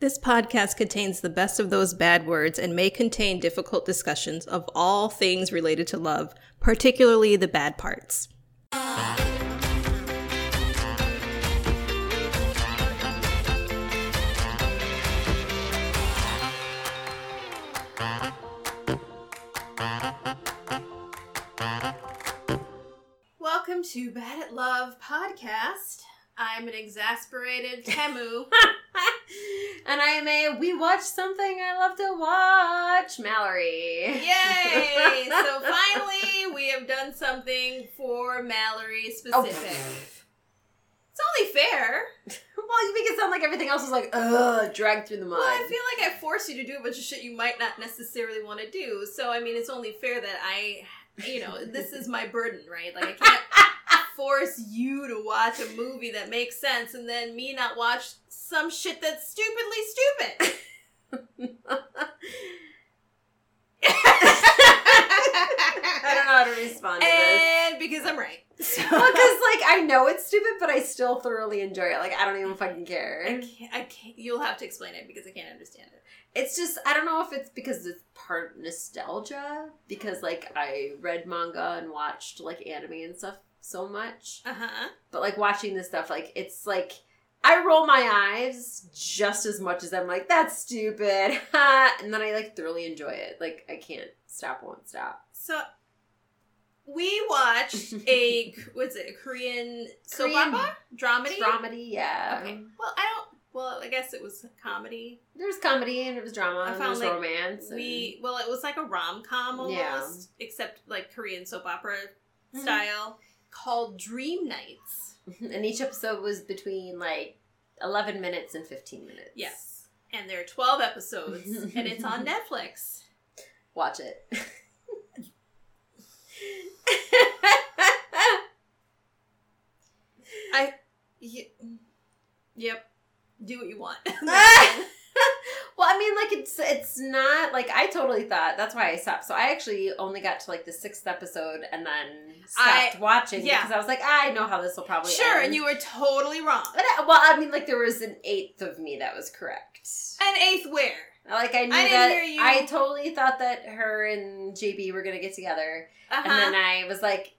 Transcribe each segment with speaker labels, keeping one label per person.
Speaker 1: This podcast contains the best of those bad words and may contain difficult discussions of all things related to love, particularly the bad parts. Welcome to Bad at Love podcast. I'm an exasperated Temu.
Speaker 2: and I am a we watch something I love to watch, Mallory.
Speaker 1: Yay! so finally, we have done something for Mallory oh. specific.
Speaker 2: Oh.
Speaker 1: It's only fair.
Speaker 2: well, you make it sound like everything else is like, ugh, dragged through the mud.
Speaker 1: Well, I feel like I forced you to do a bunch of shit you might not necessarily want to do. So, I mean, it's only fair that I, you know, this is my burden, right? Like, I can't force you to watch a movie that makes sense and then me not watch some shit that's stupidly stupid.
Speaker 2: I don't know how to respond to this.
Speaker 1: and because I'm right. So,
Speaker 2: Well, because like I know it's stupid, but I still thoroughly enjoy it. Like I don't even fucking care.
Speaker 1: I can't, I can't, you'll have to explain it because I can't understand it.
Speaker 2: It's just I don't know if it's because it's part nostalgia because like I read manga and watched like anime and stuff so much.
Speaker 1: Uh huh.
Speaker 2: But like watching this stuff, like it's like I roll my eyes just as much as I'm like that's stupid, and then I like thoroughly enjoy it. Like I can't stop, won't stop.
Speaker 1: So we watched a what's it? A Korean soap opera dramedy.
Speaker 2: Dramedy, yeah.
Speaker 1: Okay. Well, I don't. Well, I guess it was comedy.
Speaker 2: There was comedy and it was drama
Speaker 1: I
Speaker 2: and there
Speaker 1: found,
Speaker 2: was
Speaker 1: like,
Speaker 2: romance. and-
Speaker 1: We well, it was like a rom com almost,
Speaker 2: Yeah.
Speaker 1: except like Korean soap opera
Speaker 2: Mhm.
Speaker 1: style, called Dream Knights.
Speaker 2: and each episode was between like 11 minutes and 15 minutes.
Speaker 1: Yes, and there are twelve episodes, and it's on Netflix.
Speaker 2: Watch it.
Speaker 1: I. y- yep. Do what you want.
Speaker 2: Well, I mean, like it's it's not like I totally thought that's why I stopped. So I actually only got to like the sixth episode and then stopped
Speaker 1: I-
Speaker 2: watching
Speaker 1: yeah.
Speaker 2: because I was like, I know how this will probably
Speaker 1: sure,
Speaker 2: end.
Speaker 1: and you were totally wrong.
Speaker 2: But, uh, well, I mean, like there was an eighth of me that was correct.
Speaker 1: An eighth where?
Speaker 2: Like I knew
Speaker 1: I didn't
Speaker 2: that
Speaker 1: hear you.
Speaker 2: I totally thought that her and JB were gonna get together.
Speaker 1: Uh-huh.
Speaker 2: And then I was like,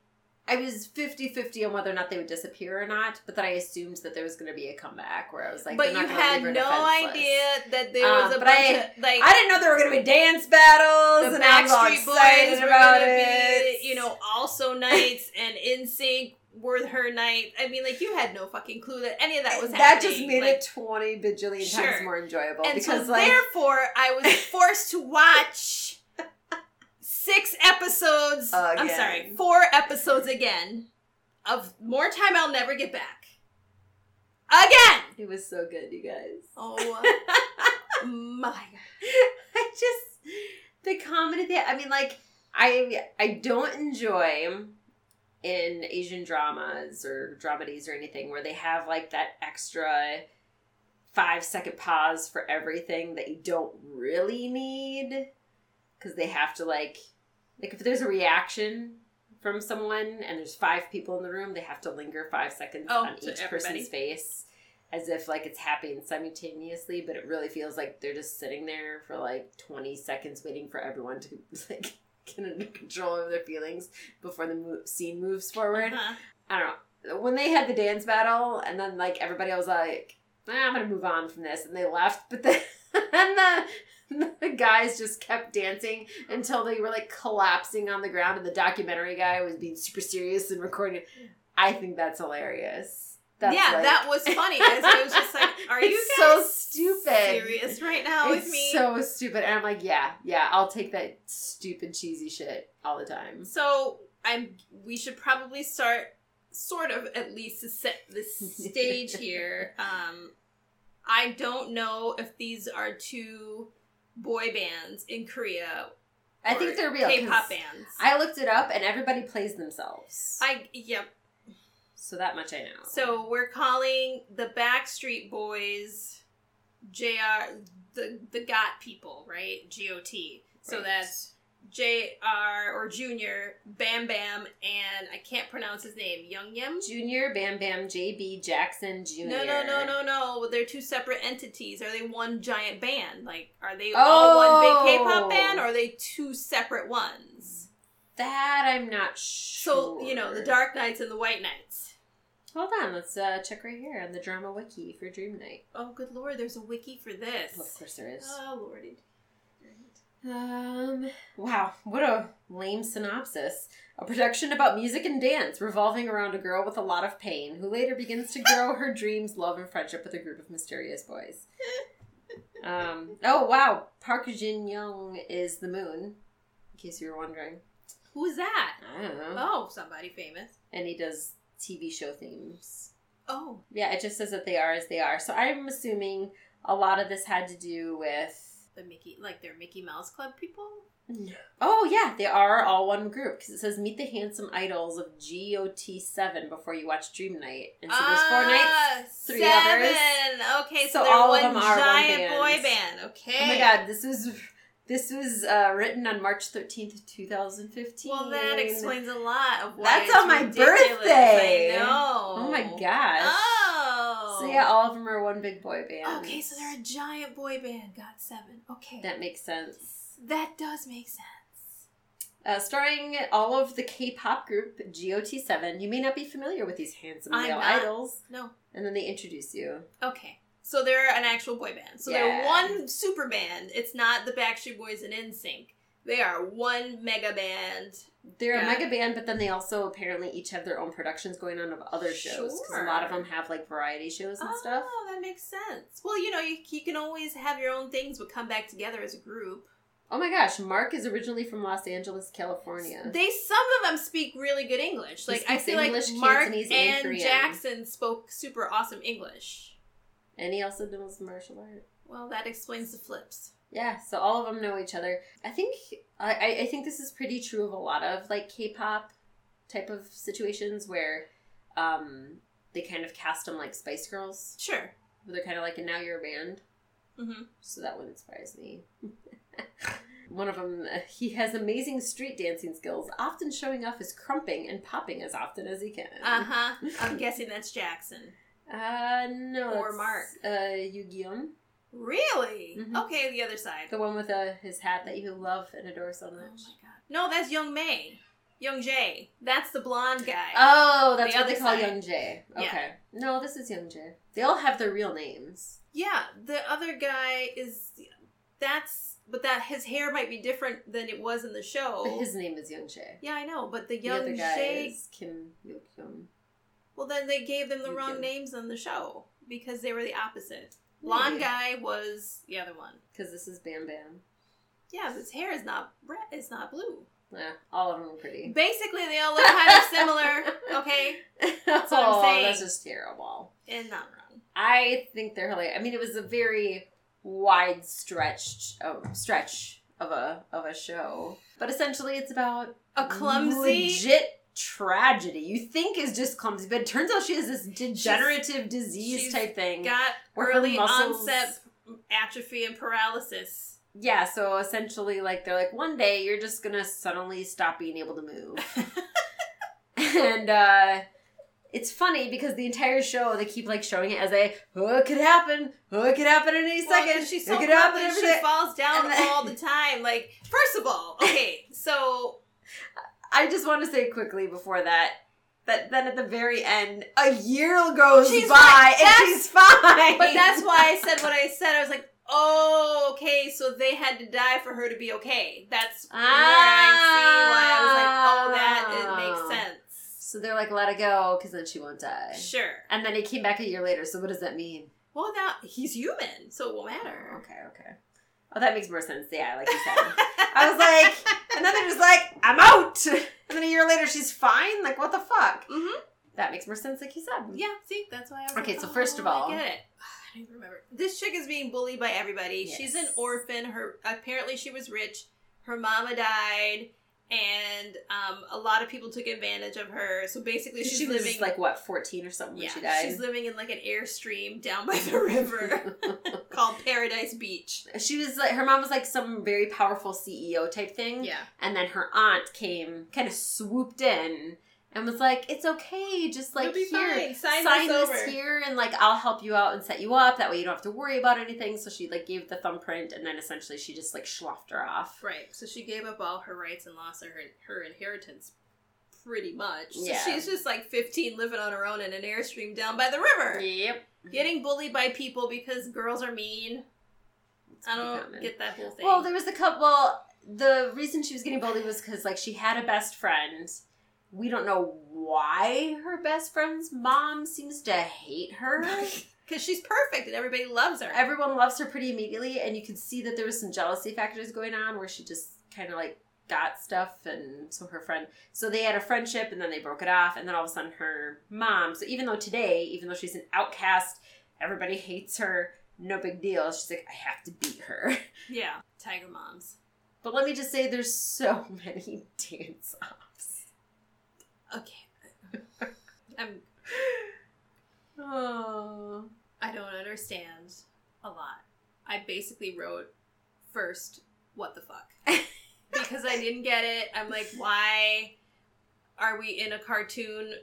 Speaker 2: I was 50 50 on whether or not they would disappear or not, but then I assumed that there was going to be a comeback where I was like,
Speaker 1: but you had no
Speaker 2: defenseless.
Speaker 1: idea that there was
Speaker 2: Um,
Speaker 1: a
Speaker 2: but
Speaker 1: bunch
Speaker 2: I-
Speaker 1: of like
Speaker 2: I didn't know there were going to be dance battles, and was
Speaker 1: Backstreet Boys were gonna be, you know, also knights and NSYNC were her knight. I mean, like you had no fucking clue that any of that was happening.
Speaker 2: that
Speaker 1: happening.
Speaker 2: just made
Speaker 1: like,
Speaker 2: it 20 bajillion
Speaker 1: Sure.
Speaker 2: times more enjoyable
Speaker 1: And
Speaker 2: because,
Speaker 1: so
Speaker 2: like,
Speaker 1: therefore, I was forced to watch six episodes. I'm sorry, four episodes again of More Time I'll Never Get Back. Again.
Speaker 2: it was so good, you guys.
Speaker 1: Oh my god.
Speaker 2: I just the comedy there. I mean, like I I don't enjoy in Asian dramas or dramedies or anything where they have like that extra five second pause for everything that you don't really need because they have to like like if there's a reaction from someone and there's five people in the room they have to linger five seconds
Speaker 1: Oh,
Speaker 2: on each
Speaker 1: everybody.
Speaker 2: person's face as if like it's happening simultaneously, but it really feels like they're just sitting there for like 20 seconds waiting for everyone to like get under control of their feelings before the mo- scene moves forward.
Speaker 1: Uh-huh.
Speaker 2: I don't know. When they had the dance battle and then like everybody was like, "Ah, I'm gonna move on from this, and they left, but then and the, the guys just kept dancing until they were like collapsing on the ground, and the documentary guy was being super serious and recording. I think that's hilarious. That's
Speaker 1: yeah,
Speaker 2: like-
Speaker 1: that was funny. I was just like, "Are you guys
Speaker 2: so stupid.
Speaker 1: serious right now
Speaker 2: it's
Speaker 1: with me?"
Speaker 2: so stupid. And I'm like, yeah, yeah, I'll take that stupid cheesy shit all the time.
Speaker 1: So I'm. We should probably start, sort of, at least to set the stage here. Um, I don't know if these are two boy bands in Korea.
Speaker 2: I think they're real.
Speaker 1: K-pop bands.
Speaker 2: I looked it up, and everybody plays themselves.
Speaker 1: I yep.
Speaker 2: so that much I know.
Speaker 1: So we're calling the Backstreet Boys, Jr. the the Got people, right? G O T. So that's Jr. or Junior, Bam Bam, and I can't pronounce his name. Young Yim.
Speaker 2: Junior Bam Bam JB Jackson Jr.
Speaker 1: No, no, no, no, no. They're two separate entities. Are they one giant band? Like, are they
Speaker 2: Oh.
Speaker 1: all one big K-pop band, or are they two separate ones?
Speaker 2: That I'm not sure.
Speaker 1: So you know, the Dark Knights and the White Knights.
Speaker 2: Hold on, let's uh, check right here on the drama wiki for Dream Knight.
Speaker 1: Oh, good lord! There's a wiki for this.
Speaker 2: Well, of course there is.
Speaker 1: Oh lordy.
Speaker 2: Um, wow, what a lame synopsis. A production about music and dance revolving around a girl with a lot of pain who later begins to grow her dreams, love, and friendship with a group of mysterious boys. Um, oh, wow, Park Jin Young is the moon, in case you were wondering.
Speaker 1: Who is that?
Speaker 2: I don't know.
Speaker 1: Oh, somebody famous.
Speaker 2: And he does TV show themes.
Speaker 1: Oh,
Speaker 2: Yeah, it just says that they are as they are. So I'm assuming a lot of this had to do with
Speaker 1: the Mickey, like they're Mickey Mouse Club people.
Speaker 2: Oh yeah, they are all one group because it says meet the handsome idols of GOT7 before you watch Dream Knight, and so there's four knights.
Speaker 1: Ah,
Speaker 2: three
Speaker 1: seven.
Speaker 2: others.
Speaker 1: Okay,
Speaker 2: So
Speaker 1: so,
Speaker 2: all
Speaker 1: one
Speaker 2: of them are one
Speaker 1: giant
Speaker 2: band.
Speaker 1: boy band. Okay.
Speaker 2: Oh my god, this was this was uh, written on March thirteenth, two thousand fifteen.
Speaker 1: Well, that explains a lot of why
Speaker 2: That's on my
Speaker 1: ridiculous.
Speaker 2: birthday.
Speaker 1: I know.
Speaker 2: Oh my gosh.
Speaker 1: Oh.
Speaker 2: So yeah, all of them are one big boy band.
Speaker 1: Okay, so they're a giant boy band. Got seven. Okay.
Speaker 2: that makes sense.
Speaker 1: that does make sense.
Speaker 2: Uh, starring all of the K-pop group GOT7. You may not be familiar with these handsome male idols,
Speaker 1: No.
Speaker 2: and then they introduce you.
Speaker 1: Okay. So they're an actual boy band. So
Speaker 2: Yeah.
Speaker 1: they're one super band. It's not the Backstreet Boys and NSYNC. They are one mega band.
Speaker 2: They're
Speaker 1: Yeah.
Speaker 2: a mega band, but then they also apparently each have their own productions going on of other shows because a lot of them have like variety shows and
Speaker 1: oh,
Speaker 2: stuff.
Speaker 1: Oh, that makes sense. Well, you know, you, you can always have your own things, but come back together as a group.
Speaker 2: Oh my gosh, Mark is originally from Los Angeles, California.
Speaker 1: They some of them speak really good English. Like I feel
Speaker 2: English,
Speaker 1: like Mark
Speaker 2: Cantonese, and
Speaker 1: and. Jackson spoke super awesome English.
Speaker 2: And he also knows martial art.
Speaker 1: Well, that explains the flips.
Speaker 2: Yeah, so all of them know each other. I think I, I- think this is pretty true of a lot of like K-pop type of situations where um, they kind of cast them like Spice Girls,
Speaker 1: Sure.
Speaker 2: where they're kind of like, and now you're a band.
Speaker 1: hmm
Speaker 2: So that wouldn't surprise me. One of them, uh, he has amazing street dancing skills, often showing off his crumping and popping as often as he can.
Speaker 1: Uh huh. I'm guessing that's Jackson.
Speaker 2: Uh, no.
Speaker 1: Or Mark.
Speaker 2: Uh, Yugyeom!
Speaker 1: Really?
Speaker 2: Mhm.
Speaker 1: Okay, the other side.
Speaker 2: The one with uh, his hat that you love and adore so much.
Speaker 1: Oh my god. No, that's Young May. Young Jay. That's the blonde guy.
Speaker 2: Oh, that's
Speaker 1: The
Speaker 2: what they call
Speaker 1: side.
Speaker 2: Young Jay.
Speaker 1: Yeah.
Speaker 2: Okay. No, this is Young Jay. They all have their real names.
Speaker 1: yeah, the other guy is. That's. But that his hair might be different than it was in the show.
Speaker 2: But his name is Young Jay.
Speaker 1: yeah, I know. But the
Speaker 2: The
Speaker 1: young Jay.
Speaker 2: is Kim Hyun.
Speaker 1: Well, then they gave them the wrong names on the show because they were the opposite. Blonde guy was the other one.
Speaker 2: Because this is Bam Bam.
Speaker 1: Yeah, his hair is not red. It's not blue.
Speaker 2: Yeah, all of them are pretty.
Speaker 1: Basically, they all look kind of similar. Okay,
Speaker 2: That's
Speaker 1: what I'm
Speaker 2: oh,
Speaker 1: saying.
Speaker 2: That's just terrible.
Speaker 1: and not wrong.
Speaker 2: I think they're hilarious. I mean, it was a very wide stretched oh, stretch of a of a show, but essentially it's about
Speaker 1: A clumsy.
Speaker 2: legit tragedy. You think is just clumsy, but it turns out she has this degenerative disease
Speaker 1: she's
Speaker 2: type thing.
Speaker 1: got early
Speaker 2: muscles-
Speaker 1: onset atrophy and paralysis.
Speaker 2: yeah, so essentially, like they're like, one day you're just gonna suddenly stop being able to move, and uh it's funny because the entire show they keep like showing it as a oh it could happen, oh it could happen at any
Speaker 1: Well,
Speaker 2: second,
Speaker 1: she's
Speaker 2: it could happen
Speaker 1: she
Speaker 2: day.
Speaker 1: falls down
Speaker 2: then-
Speaker 1: all the time. Like, first of all, okay, so
Speaker 2: I just want to say quickly before that. That then at the very end, a year goes
Speaker 1: She's
Speaker 2: by
Speaker 1: fine.
Speaker 2: and she's fine.
Speaker 1: But that's why I said what I said. I was like, oh, okay, so they had to die for her to be okay. That's where I see why I was like, oh, that
Speaker 2: Ah.
Speaker 1: it makes sense.
Speaker 2: So they're like, let it go because then she won't die.
Speaker 1: Sure.
Speaker 2: And then he came back a year later. So what does that mean?
Speaker 1: Well, now he's human, so it won't matter.
Speaker 2: Okay, okay. Oh, that makes more sense. Yeah, like you said. I was like, and then they're just like, I'm out. And then a year later, she's fine. Like, what the fuck?
Speaker 1: hmm
Speaker 2: That makes more sense, like you said.
Speaker 1: Yeah, see, that's why I was
Speaker 2: Okay,
Speaker 1: like,
Speaker 2: so first of
Speaker 1: oh,
Speaker 2: all-
Speaker 1: I get it. I don't even remember. This chick is being bullied by everybody. She's an orphan. Her apparently she was rich. Her mama died, and um, a lot of people took advantage of her. So basically, she's
Speaker 2: she was
Speaker 1: living
Speaker 2: like what fourteen or something when
Speaker 1: yeah,
Speaker 2: she died.
Speaker 1: she's living in like an airstream down by the river called Paradise Beach.
Speaker 2: she was like her mom was like some very powerful CEO type thing.
Speaker 1: Yeah,
Speaker 2: And then her aunt came, kind of swooped in, and was like, "It's okay, just like here,
Speaker 1: fine. Sign this over."
Speaker 2: here, and like I'll help you out and set you up. That way you don't have to worry about anything." So she like gave the thumbprint, and then essentially she just like sloughed her off.
Speaker 1: right. So she gave up all her rights and lost her her inheritance. Pretty much. So
Speaker 2: Yeah.
Speaker 1: she's just like 15 living on her own in an airstream down by the river.
Speaker 2: Yep.
Speaker 1: Getting bullied by people because girls are mean.
Speaker 2: It's
Speaker 1: I don't
Speaker 2: common.
Speaker 1: get that whole thing.
Speaker 2: Well, there was a couple. Well, the reason she was getting bullied was because like she had a best friend. We don't know why her best friend's mom seems to hate her.
Speaker 1: Because she's perfect and everybody loves her.
Speaker 2: Everyone loves her pretty immediately, and you can see that there was some jealousy factors going on where she just kind of like got stuff, and so her friend. So they had a friendship, and then they broke it off, and then all of a sudden her mom. So even though today, even though she's an outcast, everybody hates her. No big deal. She's like, I have to beat her.
Speaker 1: yeah. Tiger moms.
Speaker 2: But let me just say, there's so many dance offs.
Speaker 1: Okay. I'm
Speaker 2: Oh.
Speaker 1: I don't understand a lot. I basically wrote first, what the fuck? because I didn't get it. I'm like, why are we in a cartoon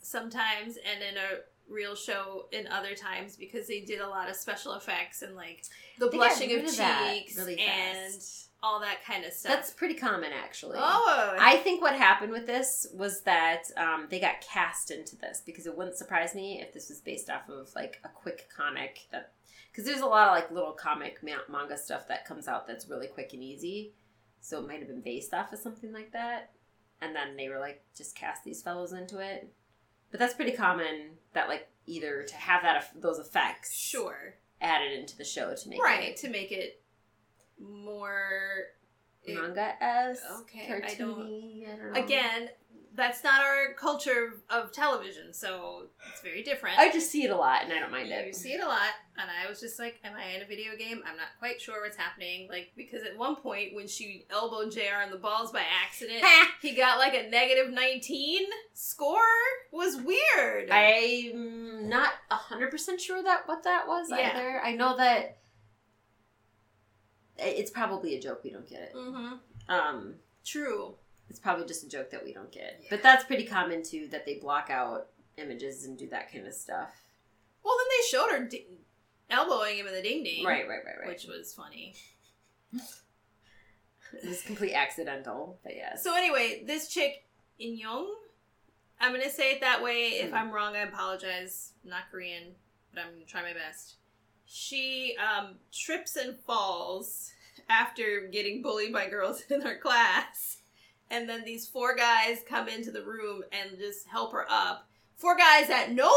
Speaker 1: sometimes and in a real show in other times? Because they did a lot of special effects and like the blushing of
Speaker 2: of
Speaker 1: cheeks
Speaker 2: really
Speaker 1: and. All that kind of stuff.
Speaker 2: That's pretty common, actually.
Speaker 1: oh,
Speaker 2: I think what happened with this was that um, they got cast into this because it wouldn't surprise me if this was based off of like a quick comic that because there's a lot of like little comic ma- manga stuff that comes out that's really quick and easy, so it might have been based off of something like that, and then they were like just cast these fellows into it. But that's pretty common that like either to have that those effects
Speaker 1: sure.
Speaker 2: added into the show to make
Speaker 1: Right,
Speaker 2: it
Speaker 1: to make it more
Speaker 2: manga as
Speaker 1: Okay, I don't-
Speaker 2: I don't know.
Speaker 1: again that's not our culture of television so it's very different
Speaker 2: I just see it a lot and I don't mind
Speaker 1: you
Speaker 2: it.
Speaker 1: You see it a lot and i was just like am i in a video game i'm not quite sure what's happening like because at one point when she elbowed jr in the balls by accident he got like a negative 19 score was weird
Speaker 2: I'm not hundred percent sure that what that was
Speaker 1: Yeah.
Speaker 2: either. I know that it's probably a joke we don't get it.
Speaker 1: mm-hmm.
Speaker 2: Um,
Speaker 1: true
Speaker 2: it's probably just a joke that we don't get.
Speaker 1: Yeah.
Speaker 2: But that's pretty common too that they block out images and do that kind of stuff.
Speaker 1: well then they showed her elbowing him in the ding ding
Speaker 2: Right, right, right, right.
Speaker 1: which was funny
Speaker 2: it was complete accidental, but yeah.
Speaker 1: So anyway, this chick In Young, I'm gonna say it that way. If
Speaker 2: Hmm.
Speaker 1: I'm wrong, I apologize. I'm not Korean, but I'm gonna try my best. She um, trips and falls after getting bullied by girls in her class, and then these four guys come into the room and just help her up. Four guys that nobody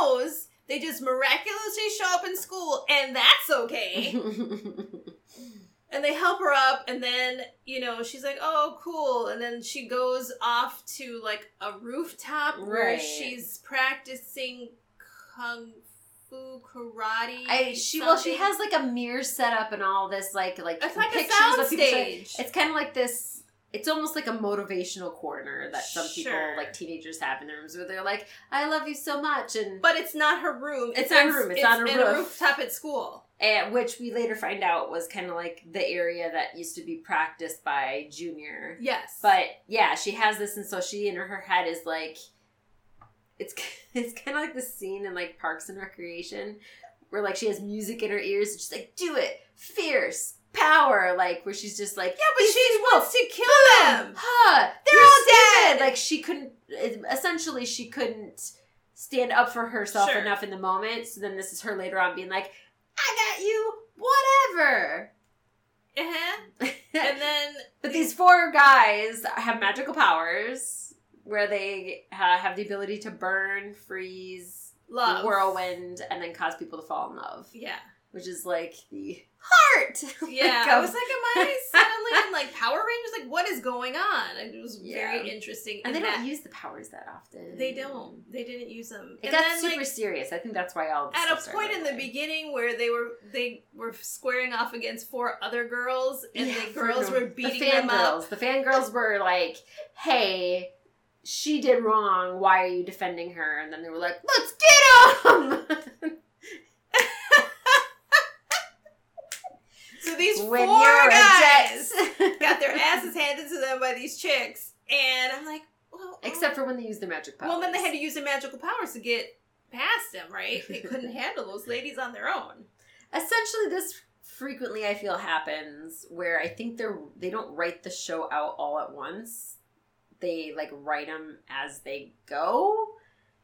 Speaker 1: knows. They just miraculously show up in school, and that's okay and they help her up and then you know she's like oh cool and then she goes off to like a rooftop where she's practicing kung fu karate
Speaker 2: I she well she has like a mirror set up and all this like like
Speaker 1: it's like a
Speaker 2: pictures
Speaker 1: sound
Speaker 2: of people
Speaker 1: stage
Speaker 2: It's kind of like this. It's almost like a motivational corner that some
Speaker 1: Sure.
Speaker 2: people, like teenagers, have in their rooms where they're like, "I love you so much," and
Speaker 1: but it's not her room
Speaker 2: It's not her room, it's on a
Speaker 1: in
Speaker 2: roof.
Speaker 1: a rooftop at school
Speaker 2: and which we later find out was kind of like the area that used to be practiced by Junior.
Speaker 1: yes
Speaker 2: But yeah, she has this, and so she in her head is like, it's it's kind of like the scene in like Parks and Recreation, where like she has music in her ears, and she's like, "Do it, fierce." Power, like where she's just like,
Speaker 1: yeah but
Speaker 2: "These
Speaker 1: she wants to kill them
Speaker 2: Huh,
Speaker 1: They're
Speaker 2: you're
Speaker 1: all
Speaker 2: stupid."
Speaker 1: dead!
Speaker 2: Like she couldn't. Essentially, she couldn't stand up for herself
Speaker 1: Sure.
Speaker 2: enough in the moment. So then this is her later on being like, "I got you, whatever."
Speaker 1: uh-huh. and then
Speaker 2: but these four guys have magical powers where they uh, have the ability to burn, freeze,
Speaker 1: love
Speaker 2: whirlwind, and then cause people to fall in love,
Speaker 1: yeah
Speaker 2: which is like the heart.
Speaker 1: Yeah,
Speaker 2: Like,
Speaker 1: I was like, am I suddenly in like Power Rangers? Like, what is going on? And it was
Speaker 2: Yeah.
Speaker 1: very interesting.
Speaker 2: and they
Speaker 1: in
Speaker 2: don't use the powers that often.
Speaker 1: They don't. They didn't use them.
Speaker 2: It
Speaker 1: And
Speaker 2: got
Speaker 1: then,
Speaker 2: super
Speaker 1: like,
Speaker 2: serious. I think that's why all
Speaker 1: at a point in the beginning where they were they were squaring off against four other girls, and
Speaker 2: Yeah,
Speaker 1: the girls were beating
Speaker 2: the
Speaker 1: them up.
Speaker 2: fangirls. The fangirls were like, "Hey, she did wrong. Why are you defending her?" And then they were like, "Let's get them."
Speaker 1: So these
Speaker 2: when
Speaker 1: four guys got their asses handed to them by these chicks, and I'm like, well,
Speaker 2: Except for when they use their magic powers.
Speaker 1: well, then they had to use their magical powers to get past them, right? They couldn't handle those ladies on their own.
Speaker 2: Essentially, this frequently I feel happens where I think they're they don't write the show out all at once. They like write them as they go,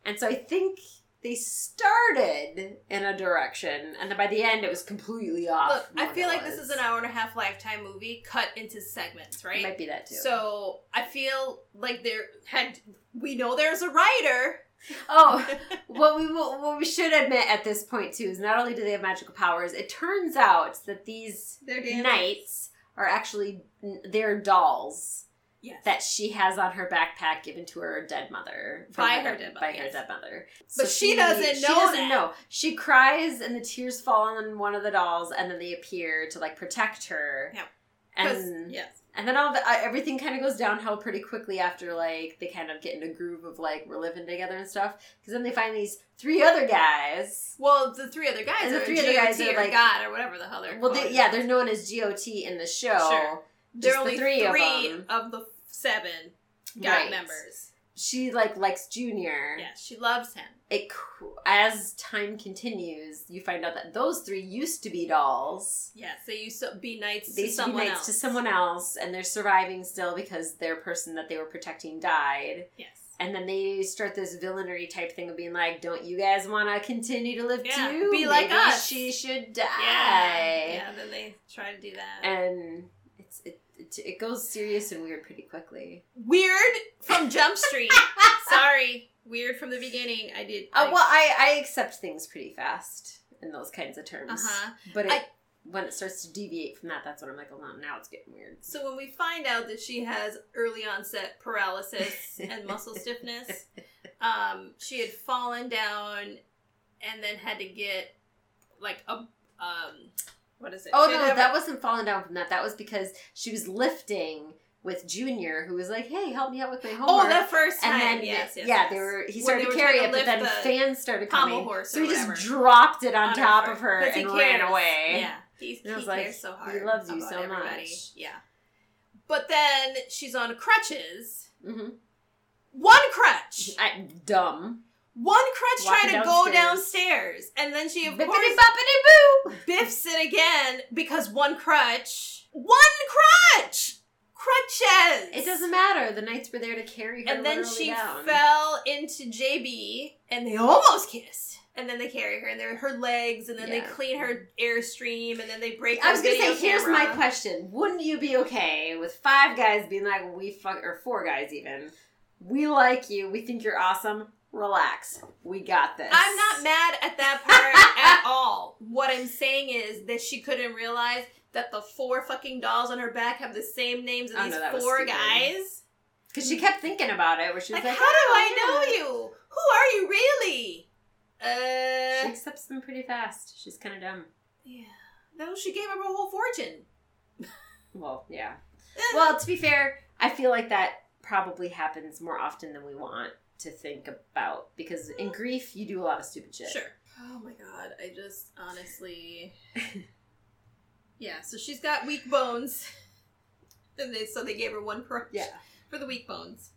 Speaker 2: and so I think they started in a direction, and then by the end it was completely off.
Speaker 1: Look, I feel like this is an hour and a half lifetime movie cut into segments, right?
Speaker 2: It might be that too.
Speaker 1: So I feel like there had we know there's a writer.
Speaker 2: oh, what we will, what we should admit at this point too is not only do they have magical powers, it turns out that these knights are actually they're dolls.
Speaker 1: Yes.
Speaker 2: that she has on her backpack given to her dead mother
Speaker 1: By her dead
Speaker 2: by
Speaker 1: mother,
Speaker 2: her dead mother.
Speaker 1: But she doesn't know.
Speaker 2: she doesn't
Speaker 1: that.
Speaker 2: know. She cries and the tears fall on one of the dolls, and then they appear to like protect her.
Speaker 1: Yeah.
Speaker 2: And
Speaker 1: yes.
Speaker 2: and then all the, uh, everything kind of goes downhill pretty quickly after like they kind of get in a groove of like we're living together and stuff. Because then they find these three other guys.
Speaker 1: Well, the three other guys
Speaker 2: And the
Speaker 1: are
Speaker 2: three other guys are like-
Speaker 1: God or whatever the hell they're
Speaker 2: Well, they, yeah, they're known as GOT in the show.
Speaker 1: Sure. There
Speaker 2: Just
Speaker 1: are
Speaker 2: the
Speaker 1: only
Speaker 2: three
Speaker 1: three,
Speaker 2: of them.
Speaker 1: of the seven God
Speaker 2: Right.
Speaker 1: members.
Speaker 2: She like likes Junior.
Speaker 1: Yes, she loves him.
Speaker 2: it as time continues, you find out that those three used to be dolls.
Speaker 1: Yes, they used to be knights
Speaker 2: They used to be
Speaker 1: someone
Speaker 2: knights
Speaker 1: else.
Speaker 2: to someone else, and they're surviving still because their person that they were protecting died.
Speaker 1: Yes.
Speaker 2: And then they start this villainry type thing of being like, "Don't you guys want to continue to live
Speaker 1: Yeah,
Speaker 2: too?
Speaker 1: be like
Speaker 2: Maybe
Speaker 1: us."
Speaker 2: She should
Speaker 1: Yeah.
Speaker 2: die."
Speaker 1: Yeah, then they try to do that.
Speaker 2: And it's it, it it goes serious and weird pretty quickly.
Speaker 1: Weird from Jump Street. Sorry. Weird from the beginning. I did.
Speaker 2: Uh, well, I I accept things pretty fast in those kinds of terms.
Speaker 1: Uh-huh.
Speaker 2: But it,
Speaker 1: I-
Speaker 2: when it starts to deviate from that, that's when I'm like, oh, no, now it's getting weird.
Speaker 1: So when we find out that she has early onset paralysis and muscle stiffness, um, she had fallen down and then had to get like a um, what is it?
Speaker 2: Oh
Speaker 1: She
Speaker 2: no, that
Speaker 1: a-
Speaker 2: wasn't falling down from that. That was because she was lifting with Junior, who was like, "Hey, help me out with my homework."
Speaker 1: Oh, that first time.
Speaker 2: and then
Speaker 1: yes, yes,
Speaker 2: yeah,
Speaker 1: yes.
Speaker 2: they were. He started to carry it, but then
Speaker 1: the
Speaker 2: fans started coming,
Speaker 1: horse
Speaker 2: so he just dropped it on
Speaker 1: on
Speaker 2: top of her and ran away.
Speaker 1: Yeah, he, he
Speaker 2: was like,
Speaker 1: so
Speaker 2: he loves you so
Speaker 1: everybody.
Speaker 2: much.
Speaker 1: Yeah, but then she's on crutches.
Speaker 2: hmm
Speaker 1: One crutch.
Speaker 2: I, dumb.
Speaker 1: One crutch
Speaker 2: Walking
Speaker 1: trying to go
Speaker 2: downstairs.
Speaker 1: downstairs, and then she of
Speaker 2: Bippity
Speaker 1: course
Speaker 2: boppity boo.
Speaker 1: biffs it again because one crutch. One crutch. Crutches.
Speaker 2: It doesn't matter. The knights were there to carry her.
Speaker 1: And then
Speaker 2: literally
Speaker 1: she
Speaker 2: down.
Speaker 1: fell into JB, and they almost kissed. And then they carry her, and they're her legs, and then they
Speaker 2: Yeah.
Speaker 1: clean her airstream, and then they break.
Speaker 2: I was gonna say,
Speaker 1: video
Speaker 2: here's my question: Wouldn't you be okay with five guys being like, "We fuck," or four guys even? We like you. We think you're awesome. Relax. We got this.
Speaker 1: I'm not mad at that part at all. What I'm saying is that she couldn't realize that the four fucking dolls on her back have the same names as
Speaker 2: Oh,
Speaker 1: these
Speaker 2: no,
Speaker 1: four guys.
Speaker 2: because she kept thinking about it. Where she was
Speaker 1: Like,
Speaker 2: like,
Speaker 1: how do
Speaker 2: "Oh,
Speaker 1: I
Speaker 2: yeah."
Speaker 1: know you? Who are you really?
Speaker 2: She
Speaker 1: Uh,
Speaker 2: accepts them pretty fast. She's kind of dumb.
Speaker 1: yeah. No, she gave him her whole fortune.
Speaker 2: Well, yeah.
Speaker 1: Eh.
Speaker 2: Well, to be fair, I feel like that probably happens more often than we want to think about because in grief you do a lot of stupid shit.
Speaker 1: Sure. Oh my god, I just honestly. yeah, so she's got weak bones. And they, so they gave her one crutch
Speaker 2: Yeah.
Speaker 1: for the weak bones.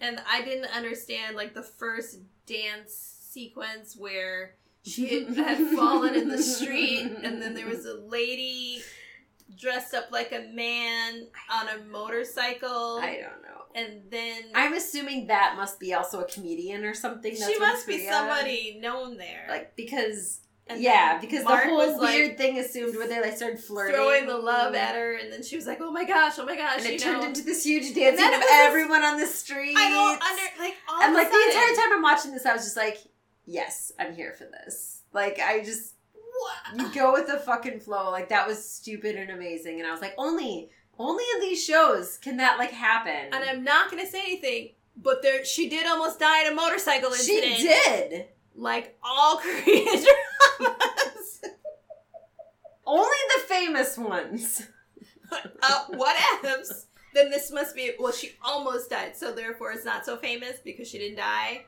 Speaker 1: And I didn't understand, like, the first dance sequence where she had, had fallen in the street, and then there was a lady dressed up like a man on a motorcycle.
Speaker 2: I don't know.
Speaker 1: and then
Speaker 2: I'm assuming that must be also a comedian or something. That's
Speaker 1: she must be somebody known there.
Speaker 2: Like because
Speaker 1: And
Speaker 2: yeah, because
Speaker 1: Mark
Speaker 2: the whole
Speaker 1: was, like,
Speaker 2: weird thing assumed where they like started flirting,
Speaker 1: throwing the love at her, and then she was like, "Oh my gosh, oh my gosh!"
Speaker 2: and it turned into this huge
Speaker 1: And
Speaker 2: dancing of
Speaker 1: this-
Speaker 2: everyone on the street.
Speaker 1: I don't under like all
Speaker 2: and
Speaker 1: of
Speaker 2: like the entire time I'm watching this, I was just like, "Yes, I'm here for this." Like I just
Speaker 1: what?
Speaker 2: You go with the fucking flow. Like that was stupid and amazing. And I was like, only, only in these shows can that like happen.
Speaker 1: And I'm not gonna say anything, but there she did almost die in a motorcycle incident.
Speaker 2: she did.
Speaker 1: Like all Korean dramas.
Speaker 2: Only the famous ones.
Speaker 1: uh, what else? Then this must be well. She almost died, so therefore it's not so famous because she didn't die.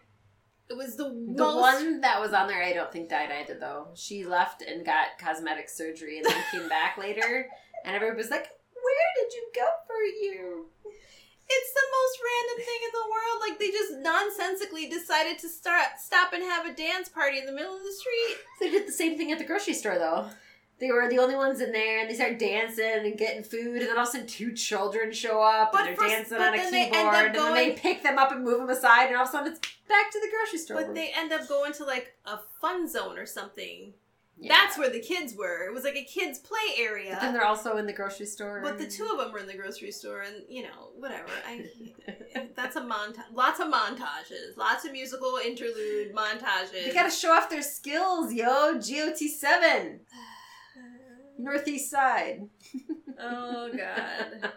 Speaker 1: It was the,
Speaker 2: The
Speaker 1: most.
Speaker 2: one that was on there, I don't think died either though. She left and got cosmetic surgery and then came back later, and everybody was like, "Where did you go for you?"
Speaker 1: It's the most random thing in the world. Like they just nonsensically decided to start stop and have a dance party in the middle of the street.
Speaker 2: They did the same thing at the grocery store though. They were the only ones in there, and they start dancing and getting food, and then all of a sudden two children show up,
Speaker 1: But
Speaker 2: and they're
Speaker 1: for-
Speaker 2: dancing on a
Speaker 1: then they end
Speaker 2: keyboard, and then they pick them up and move them aside, and all of a sudden it's back to the grocery store.
Speaker 1: But they end up going to like a fun zone or something.
Speaker 2: Yeah.
Speaker 1: That's where the kids were. It was like a kids play area.
Speaker 2: But then they're also in the grocery store.
Speaker 1: But the two of them were in the grocery store, and you know, whatever. I that's a montage. Lots of montages. Lots of musical interlude montages.
Speaker 2: They gotta show off their skills, yo. GOT seven, Northeast Side.
Speaker 1: oh god.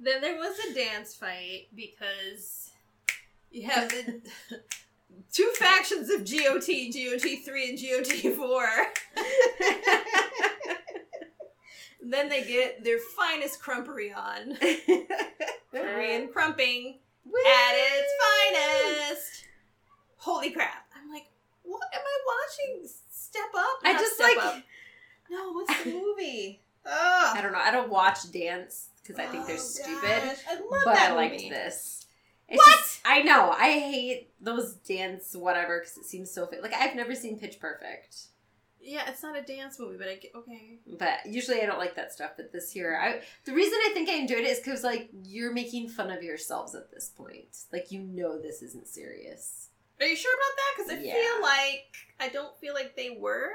Speaker 1: then there was a dance fight because you have the two factions of GOT, GOT three, and GOT four. then they get their finest crumpery on. Korean uh, crumping. at its finest. Holy crap! I'm like, what am I watching? Step up.
Speaker 2: I just like.
Speaker 1: Up. No, what's the movie? Ugh.
Speaker 2: I don't know. I don't watch dance because I think they're
Speaker 1: Oh,
Speaker 2: stupid.
Speaker 1: gosh, I love
Speaker 2: but
Speaker 1: that
Speaker 2: I liked
Speaker 1: movie.
Speaker 2: this. It's
Speaker 1: What?
Speaker 2: just- I know. I hate those dance whatever because it seems so fake. Like I've never seen Pitch Perfect,
Speaker 1: Yeah, it's not a dance movie, but I get okay.
Speaker 2: but usually I don't like that stuff. But this year, I the reason I think I enjoyed it is because like you're making fun of yourselves at this point. Like you know this isn't serious.
Speaker 1: Are you sure about that? Because I
Speaker 2: Yeah.
Speaker 1: feel like I don't feel like they were.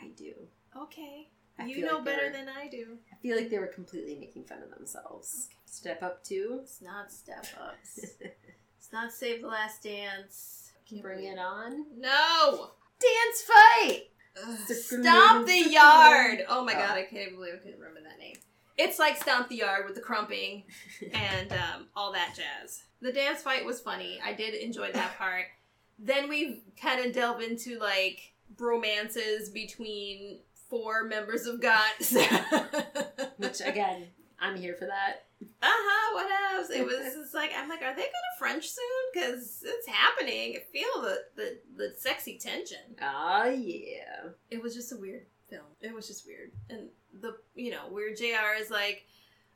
Speaker 2: I do.
Speaker 1: Okay,
Speaker 2: I
Speaker 1: you know
Speaker 2: like
Speaker 1: better
Speaker 2: were-
Speaker 1: than I do.
Speaker 2: I feel like they were completely making fun of themselves. Step up two.
Speaker 1: It's not Step Ups. it's not Save the Last Dance.
Speaker 2: Bring it on.
Speaker 1: No.
Speaker 2: Dance fight.
Speaker 1: Stomp the yard! Oh my
Speaker 2: Oh.
Speaker 1: god, I can't believe I couldn't remember that name. It's like Stomp the Yard with the crumping and um, all that jazz. The dance fight was funny. I did enjoy that part. Then we kind of delve into like bromances between four members of GOT.
Speaker 2: Which again, I'm here for that.
Speaker 1: uh-huh, what else? It was just like, I'm like, are they gonna French soon? Because it's happening. I feel the, the, the sexy tension.
Speaker 2: Oh yeah.
Speaker 1: it was just a weird film. It was just weird. And the you know, where JR is like,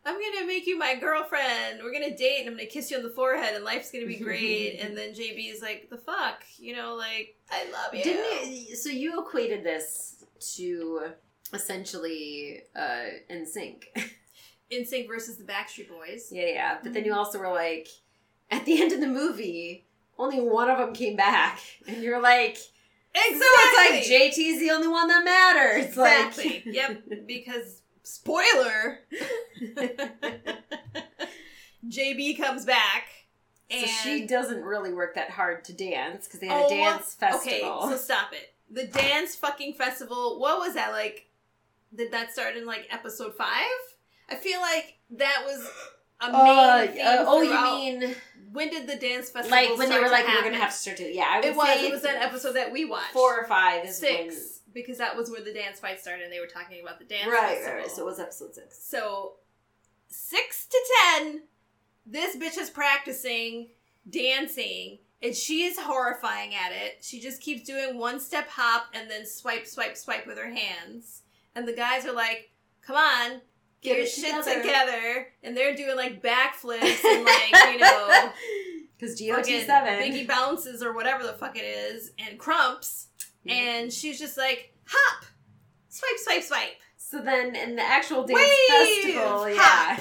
Speaker 1: I'm gonna make you my girlfriend. We're gonna date and I'm gonna kiss you on the forehead and life's gonna be great. and then JB is like, the fuck? You know, like, I love you.
Speaker 2: Didn't you, so you equated this to essentially uh NSYNC. in sync
Speaker 1: versus the Backstreet Boys.
Speaker 2: yeah, yeah. But then you also were like, at the end of the movie, only one of them came back, and you're like,
Speaker 1: Exactly.
Speaker 2: so it's like JT's the only one that matters.
Speaker 1: Exactly.
Speaker 2: Like,
Speaker 1: yep. Because spoiler, JB comes back.
Speaker 2: so
Speaker 1: And
Speaker 2: she doesn't really work that hard to dance because they had
Speaker 1: Oh,
Speaker 2: a dance festival.
Speaker 1: Okay, so stop it. The dance fucking festival. What was that like? Did that start in like episode five? I feel like that was a main
Speaker 2: Uh,
Speaker 1: theme
Speaker 2: uh, oh, you mean
Speaker 1: when did the dance festival?
Speaker 2: like when they were like, we're gonna have to start to yeah, I would
Speaker 1: It was.
Speaker 2: say
Speaker 1: It was that episode that we watched.
Speaker 2: four or five is
Speaker 1: six, because that was where the dance fight started, and they were talking about the dance.
Speaker 2: right,
Speaker 1: festival.
Speaker 2: right, right. So it was episode six.
Speaker 1: So six to ten, this bitch is practicing dancing, and she is horrifying at it. She just keeps doing one step hop and then swipe, swipe, swipe with her hands. And the guys are like, "Come on, get, your
Speaker 2: it
Speaker 1: shit
Speaker 2: together."
Speaker 1: together. And they're doing like backflips and like you know,
Speaker 2: because GOT
Speaker 1: fucking
Speaker 2: seven.
Speaker 1: biggie bounces or whatever the fuck it is, and crumps. And she's just like, hop, swipe, swipe, swipe.
Speaker 2: So then in the actual dance
Speaker 1: Wave!
Speaker 2: festival, yeah,
Speaker 1: Hop.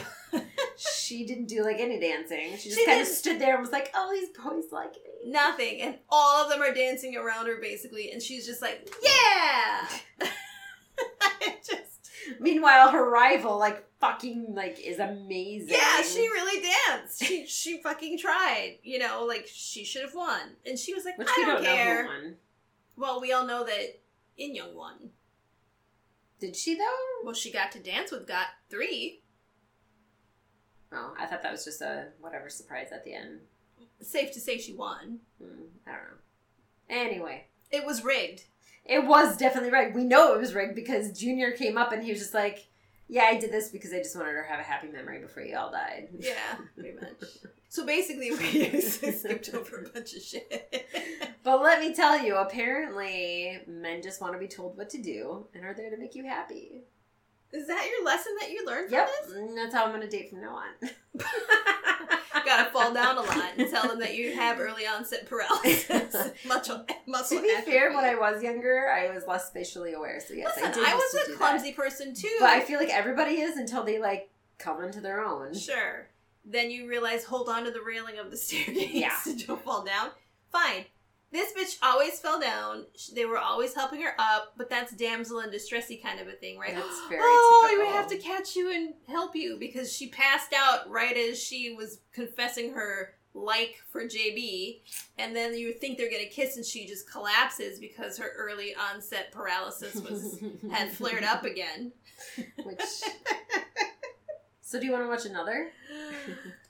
Speaker 2: She didn't do like any dancing. She just
Speaker 1: She
Speaker 2: kind of
Speaker 1: didn't.
Speaker 2: stood there and was like, "Oh, these boys like me."
Speaker 1: nothing and all of them are dancing around her basically and she's just like yeah just
Speaker 2: Meanwhile, her rival like fucking like is amazing.
Speaker 1: yeah she really danced she she fucking tried you know like she should have won and she was like
Speaker 2: Which
Speaker 1: i
Speaker 2: we
Speaker 1: don't,
Speaker 2: don't,
Speaker 1: care
Speaker 2: know who won.
Speaker 1: well we all know that In Young won.
Speaker 2: Did she though?
Speaker 1: Well, she got to dance with Got Three.
Speaker 2: Oh, I thought that was just a whatever surprise at the end.
Speaker 1: Safe to say she won.
Speaker 2: Hmm, I don't know. Anyway,
Speaker 1: It was rigged.
Speaker 2: it was definitely rigged. We know it was rigged because Junior came up and he was just like, "Yeah, I did this because I just wanted her to have a happy memory before you all died."
Speaker 1: Yeah, pretty much. So basically, we skipped over a bunch of shit.
Speaker 2: But let me tell you, apparently, men just want to be told what to do and are there to make you happy.
Speaker 1: Is that your lesson that you learned
Speaker 2: Yep,
Speaker 1: from mm,
Speaker 2: and that's how I'm gonna date from now on.
Speaker 1: Gotta fall down a lot and tell them that you have early onset paralysis. muscle, muscle
Speaker 2: to be fair, when I was younger, I was less spatially aware. So yes,
Speaker 1: Listen,
Speaker 2: I did.
Speaker 1: I,
Speaker 2: to
Speaker 1: was a
Speaker 2: that.
Speaker 1: clumsy person too.
Speaker 2: but I feel like everybody is until they like come into their own.
Speaker 1: Sure. Then you realize, hold on to the railing of the staircase
Speaker 2: Yeah.
Speaker 1: don't fall down. Fine. This bitch always fell down. They were always helping her up, but that's damsel in distressy kind of a thing, right?
Speaker 2: That's very
Speaker 1: oh, we have to catch you and help you because she passed out right as she was confessing her like for JB, and then you think they're gonna kiss, and she just collapses because her early onset paralysis was had flared up again.
Speaker 2: Which. So do you want to watch another?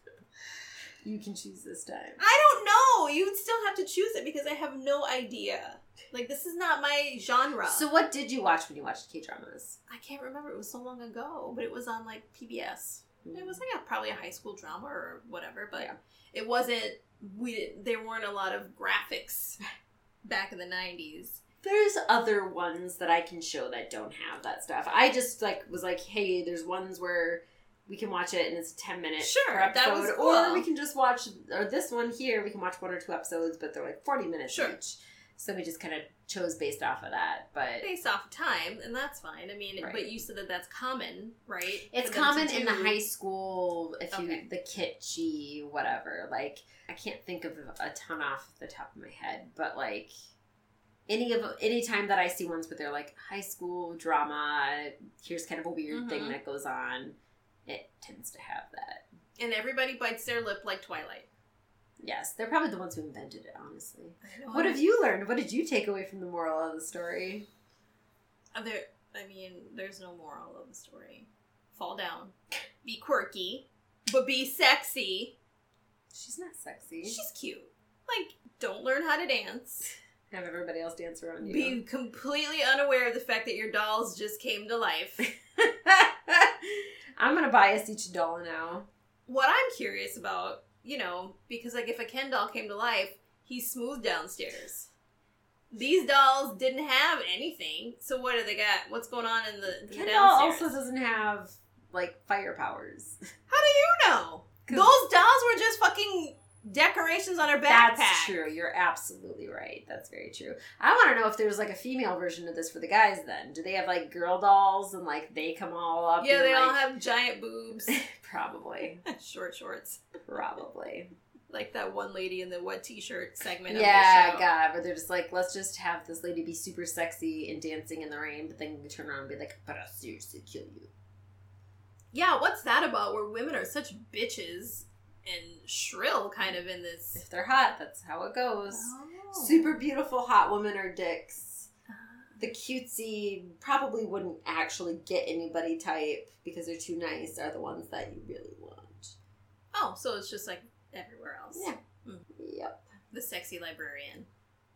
Speaker 2: You can choose this time.
Speaker 1: I don't know. You would still have to choose it because I have no idea. Like this is not my genre.
Speaker 2: So what did you watch when you watched K dramas?
Speaker 1: I can't remember. It was so long ago, but it was on like PBS. It mm. was like a, probably a high school drama or whatever, but
Speaker 2: Yeah.
Speaker 1: it wasn't. We there weren't a lot of graphics back in the nineties.
Speaker 2: There's other ones that I can show that don't have that stuff. I just like was like, hey, there's ones where we can watch it and it's ten minutes
Speaker 1: Sure,
Speaker 2: per
Speaker 1: that
Speaker 2: episode,
Speaker 1: was
Speaker 2: or we can just watch or this one here. We can watch one or two episodes, but they're like forty minutes
Speaker 1: Sure.
Speaker 2: each. So we just kind of chose based off of that. But
Speaker 1: Based off of time, and that's fine. I mean,
Speaker 2: Right.
Speaker 1: but you said that that's common, right?
Speaker 2: it's
Speaker 1: For them to
Speaker 2: common in the high school if you
Speaker 1: Okay.
Speaker 2: the kitschy whatever. Like I can't think of a ton off the top of my head, but like any of any time that I see ones where they're like high school drama, here's kind of a weird thing
Speaker 1: Mhm.
Speaker 2: that goes on. It tends to have that.
Speaker 1: and everybody bites their lip like Twilight.
Speaker 2: Yes, they're probably the ones who invented it. Honestly, what have you learned? What did you take away from the moral of the story?
Speaker 1: Uh, There, I mean, there's no moral of the story. Fall down, be quirky, but be sexy.
Speaker 2: She's not sexy.
Speaker 1: She's cute. Like, don't learn how to dance.
Speaker 2: have everybody else dance around you.
Speaker 1: Be completely unaware of the fact that your dolls just came to life.
Speaker 2: I'm gonna bias each doll now.
Speaker 1: what I'm curious about, you know, because like if a Ken doll came to life, he's smooth downstairs. These dolls didn't have anything, so what do they got? What's going on in the, the
Speaker 2: Ken doll also doesn't have like fire powers.
Speaker 1: How do you know? Those dolls were just fucking decorations on her backpack.
Speaker 2: That's true. You're absolutely right. That's very true. I want to know if there's like a female version of this for the guys. Then do they have like girl dolls and like they come all up?
Speaker 1: Yeah, they all have giant boobs,
Speaker 2: probably,
Speaker 1: short shorts,
Speaker 2: probably.
Speaker 1: like that one lady in the wet t-shirt segment.
Speaker 2: Yeah,
Speaker 1: of the show.
Speaker 2: God, but they're just like, let's just have this lady be super sexy and dancing in the rain, but then we turn around and be like, but I'll seriously kill you.
Speaker 1: Yeah, what's that about? Where women are such bitches and shrill, kind of in this.
Speaker 2: If they're hot, that's how it goes.
Speaker 1: Oh.
Speaker 2: Super beautiful hot women are dicks. The cutesy probably wouldn't actually get anybody type because they're too nice are the ones that you really want.
Speaker 1: Oh, so it's just like everywhere else.
Speaker 2: Yeah.
Speaker 1: Mm.
Speaker 2: Yep.
Speaker 1: The sexy librarian.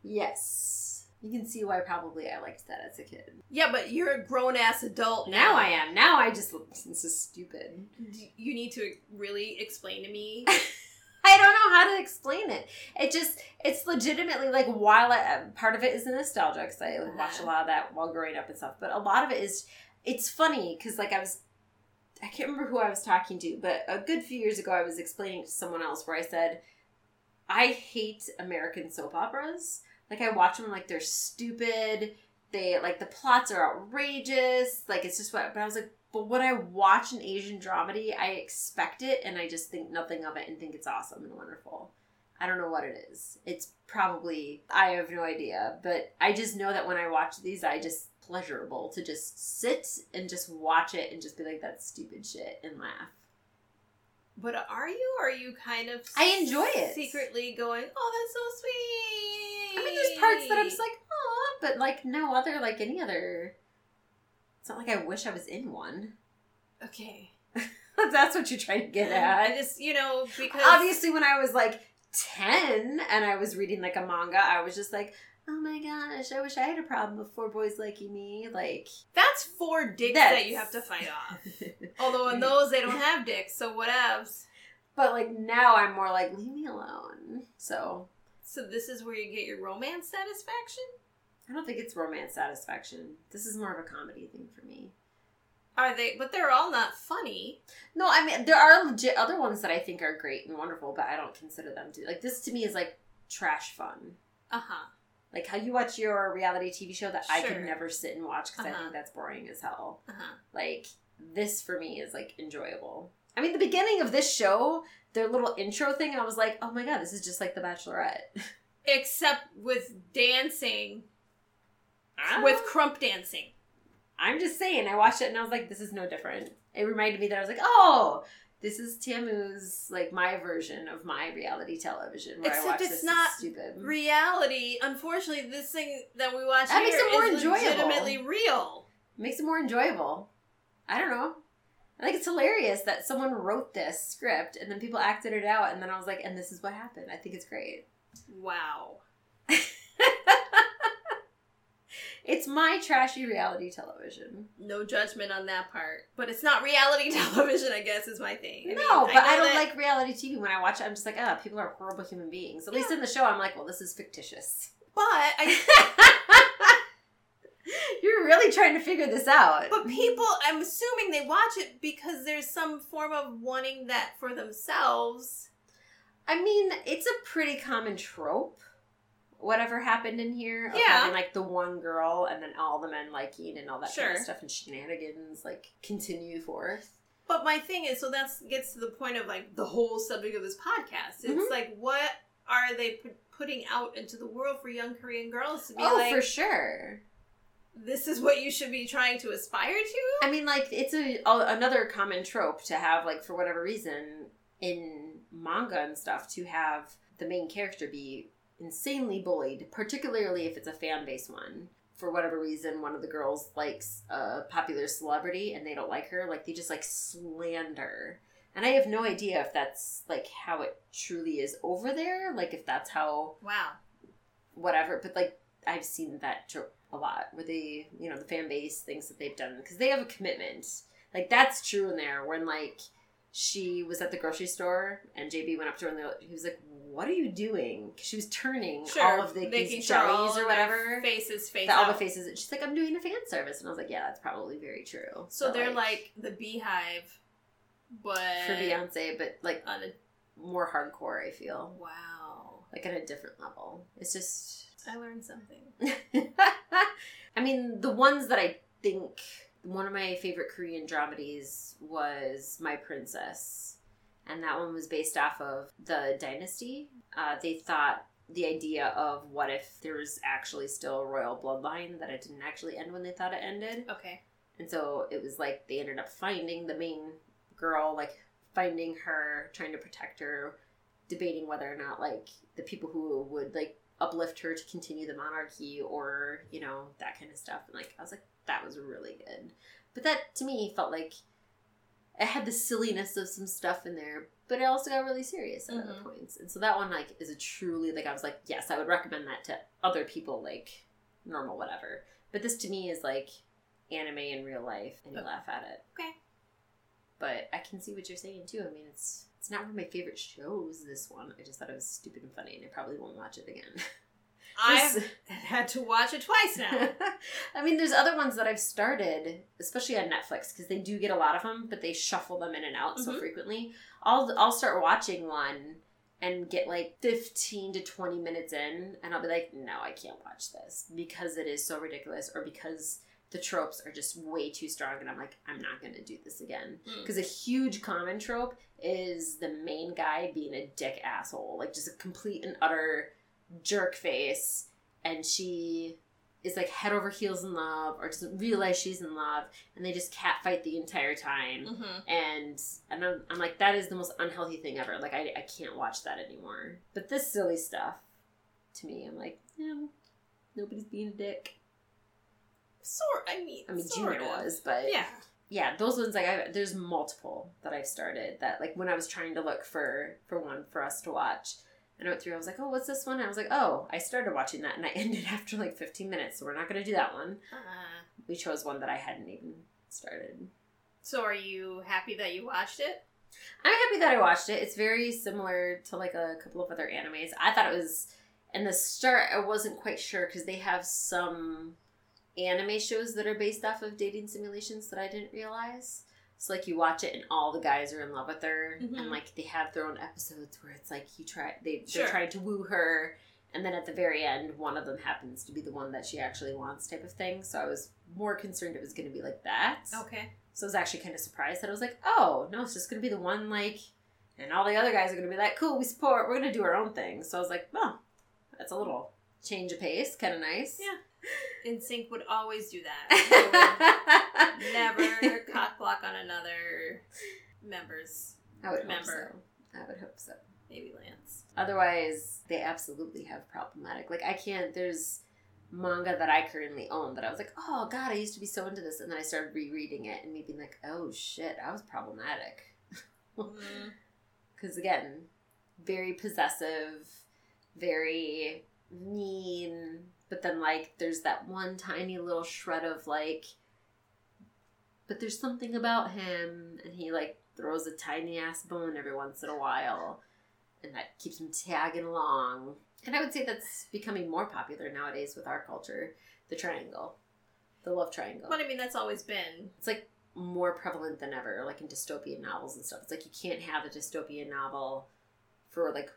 Speaker 2: Yes. You can see why probably I liked that as a kid.
Speaker 1: Yeah, but you're a grown ass adult
Speaker 2: Now I am. Now I just this is stupid.
Speaker 1: You need to really explain to me.
Speaker 2: I don't know how to explain it. It just it's legitimately like while I, um, part of it is the nostalgia because I uh-huh. watched a lot of that while growing up and stuff, but a lot of it is it's funny because like I was I can't remember who I was talking to, but a good few years ago I was explaining to someone else where I said I hate American soap operas. Like I watch them like they're stupid. They like the plots are outrageous. Like it's just what. But I was like, but when I watch an Asian dramedy, I expect it and I just think nothing of it and think it's awesome and wonderful. I don't know what it is. It's probably I have no idea, but I just know that when I watch these, I just pleasurable to just sit and just watch it and just be like that stupid shit and laugh.
Speaker 1: But are you? Or are you kind of?
Speaker 2: I enjoy it.
Speaker 1: Secretly going, oh, that's so sweet.
Speaker 2: I mean, there's parts that I'm just like, oh, but like no other like any other. It's not like I wish I was in one.
Speaker 1: Okay.
Speaker 2: That's what you're trying to get at.
Speaker 1: I just, you know, because
Speaker 2: Obviously, when I was like ten and I was reading like a manga, I was just like, oh my gosh, I wish I had a problem with four boys liking me. Like
Speaker 1: that's four dicks
Speaker 2: That's-
Speaker 1: that you have to fight off. Although in those they don't have dicks, so whatevs.
Speaker 2: but like now I'm more like, leave me alone. So
Speaker 1: So this is where you get your romance satisfaction?
Speaker 2: I don't think it's romance satisfaction. This is more of a comedy thing for me.
Speaker 1: Are they but they're all not funny.
Speaker 2: No, I mean there are legit other ones that I think are great and wonderful, but I don't consider them to like this. To me, is like trash fun,
Speaker 1: Uh-huh.
Speaker 2: like how you watch your reality TV show that I
Speaker 1: Sure.
Speaker 2: can never sit and watch because I
Speaker 1: Uh-huh.
Speaker 2: think that's boring as hell.
Speaker 1: Uh-huh.
Speaker 2: Like this for me is like enjoyable. I mean, the beginning of this show, their little intro thing, and I was like, oh my god, this is just like The Bachelorette.
Speaker 1: Except with dancing,
Speaker 2: Ah.
Speaker 1: with krump dancing.
Speaker 2: I'm just saying, I watched it and I was like, this is no different. It reminded me that I was like, oh, this is Tamu's like my version of my reality television where I
Speaker 1: Except
Speaker 2: watch
Speaker 1: it's
Speaker 2: this
Speaker 1: not
Speaker 2: stupid.
Speaker 1: Reality, unfortunately, this thing that we watch
Speaker 2: That
Speaker 1: here
Speaker 2: makes it more
Speaker 1: is
Speaker 2: enjoyable.
Speaker 1: legitimately real.
Speaker 2: makes it more enjoyable. I don't know. I think it's hilarious that someone wrote this script and then people acted it out and then I was like, and this is what happened. I think it's great.
Speaker 1: Wow.
Speaker 2: It's my trashy reality television.
Speaker 1: No judgment on that part. But it's not reality television, I guess, is my thing. I mean,
Speaker 2: no, but I,
Speaker 1: know
Speaker 2: don't
Speaker 1: that-
Speaker 2: like reality TV. When I watch it, I'm just like, ah, people are horrible human beings. At least in the show, I'm like, well, this is fictitious.
Speaker 1: But I
Speaker 2: really trying to figure this out.
Speaker 1: But people, I'm assuming they watch it because there's some form of wanting that for themselves.
Speaker 2: I mean, it's a pretty common trope. Whatever happened in here,
Speaker 1: Yeah.
Speaker 2: like the one girl and then all the men liking and all that kind of stuff and shenanigans like continue forth.
Speaker 1: But my thing is, so that gets to the point of like the whole subject of this podcast. It's
Speaker 2: Mhm.
Speaker 1: like, what are they pu- putting out into the world for young Korean girls to be
Speaker 2: oh,
Speaker 1: like,
Speaker 2: for sure.
Speaker 1: This is what you should be trying to aspire to?
Speaker 2: I mean, like it's a, a another common trope to have like for whatever reason in manga and stuff to have the main character be insanely bullied, particularly if it's a fan base one. For whatever reason, one of the girls likes a popular celebrity and they don't like her, like they just like slander. And I have no idea if that's like how it truly is over there, like if that's how
Speaker 1: Wow.
Speaker 2: whatever. But like I've seen that trope a lot, where they, you know, the fan base thinks that they've done because they have a commitment. Like that's true in there. When like she was at the grocery store and JB went up to her and he was like, "What are you doing?" she was turning all of the
Speaker 1: making
Speaker 2: these
Speaker 1: sure all
Speaker 2: jellies or whatever.
Speaker 1: faces face
Speaker 2: that all the faces. And She's like, "I'm doing a fan service," and I was like, "Yeah, that's probably very true."
Speaker 1: So
Speaker 2: But,
Speaker 1: they're like the BeyHive, but
Speaker 2: for Beyonce, but like
Speaker 1: on a
Speaker 2: more hardcore. I feel
Speaker 1: wow.
Speaker 2: like at a different level. It's just
Speaker 1: I learned something.
Speaker 2: I mean, the ones that I think one of my favorite Korean dramedies was My Princess, and that one was based off of the Dynasty. Uh, they thought the idea of what if there was actually still a royal bloodline that it didn't actually end when they thought it ended,
Speaker 1: Okay.
Speaker 2: and so it was like they ended up finding the main girl, like finding her, trying to protect her, debating whether or not like the people who would like uplift her to continue the monarchy or you know that kind of stuff. And like I was like, that was really good. But that to me felt like it had the silliness of some stuff in there, but it also got really serious at other
Speaker 1: Mhm.
Speaker 2: points. And so that one like is a truly like I was like, yes, I would recommend that to other people like normal whatever. But this to me is like anime in real life and you
Speaker 1: Okay.
Speaker 2: laugh at it.
Speaker 1: Okay.
Speaker 2: But I can see what you're saying too. I mean it's it's not one of my favorite shows, this one. I just thought it was stupid and funny and I probably won't watch it again.
Speaker 1: I've had to watch it twice now.
Speaker 2: I mean, there's other ones that I've started, especially on Netflix, because they do get a lot of them, but they shuffle them in and out so
Speaker 1: Mhm.
Speaker 2: frequently. I'll I'll start watching one and get like 15 to 20 minutes in, and I'll be like, no, I can't watch this because it is so ridiculous, or because the tropes are just way too strong, and I'm like, I'm not gonna do this again.
Speaker 1: Mm.
Speaker 2: Because a huge common trope is the main guy being a dick asshole, like just a complete and utter jerk face, and she is like head over heels in love or doesn't realize she's in love, and they just catfight the entire time.
Speaker 1: Mm-hmm.
Speaker 2: And and I'm, I'm like, that is the most unhealthy thing ever. Like I, I can't watch that anymore. But this silly stuff, to me, I'm like, yeah, Nobody's being a dick.
Speaker 1: Sort. I mean.
Speaker 2: I mean, Junior
Speaker 1: of.
Speaker 2: was, but
Speaker 1: Yeah.
Speaker 2: yeah, those ones like I, there's multiple that I've started that like when I was trying to look for for one for us to watch, and I went through. I was like, oh, what's this one? And I was like, oh, I started watching that, and I ended after like 15 minutes. So we're not gonna do that one.
Speaker 1: Uh,
Speaker 2: We chose one that I hadn't even started.
Speaker 1: so are you happy that you watched it?
Speaker 2: I'm happy that I watched it. It's very similar to like a couple of other animes. I thought it was in the start. I wasn't quite sure because they have some anime shows that are based off of dating simulations that I didn't realize. So like you watch it and all the guys are in love with her,
Speaker 1: Mhm.
Speaker 2: and like they have their own episodes where it's like you try they
Speaker 1: Sure.
Speaker 2: they're trying to woo her, and then at the very end, one of them happens to be the one that she actually wants, type of thing. So I was more concerned it was going to be like that.
Speaker 1: Okay.
Speaker 2: So I was actually kind of surprised that I was like, oh, no, it's just going to be the one, like, and all the other guys are going to be like, cool, we support, we're going to do our own thing. So I was like, oh, that's a little change of pace, kind of nice.
Speaker 1: Yeah. NSYNC would always do that. Never cock block on another members.
Speaker 2: I would hope so. I would hope so.
Speaker 1: Maybe Lance.
Speaker 2: Otherwise, they absolutely have problematic. Like, I can't, there's manga that I currently own that I was like, oh, God, I used to be so into this. And then I started rereading it and me being like, oh, shit, I was problematic.
Speaker 1: Mm.
Speaker 2: because again very possessive very mean but then like there's that one tiny little shred of like but there's something about him and he like throws a tiny ass bone every once in a while and that keeps him tagging along and i would say that's becoming more popular nowadays with our culture the triangle the love triangle
Speaker 1: But I mean, that's always been.
Speaker 2: it's like more prevalent than ever, like in dystopian novels and stuff. It's like you can't have a dystopian novel for like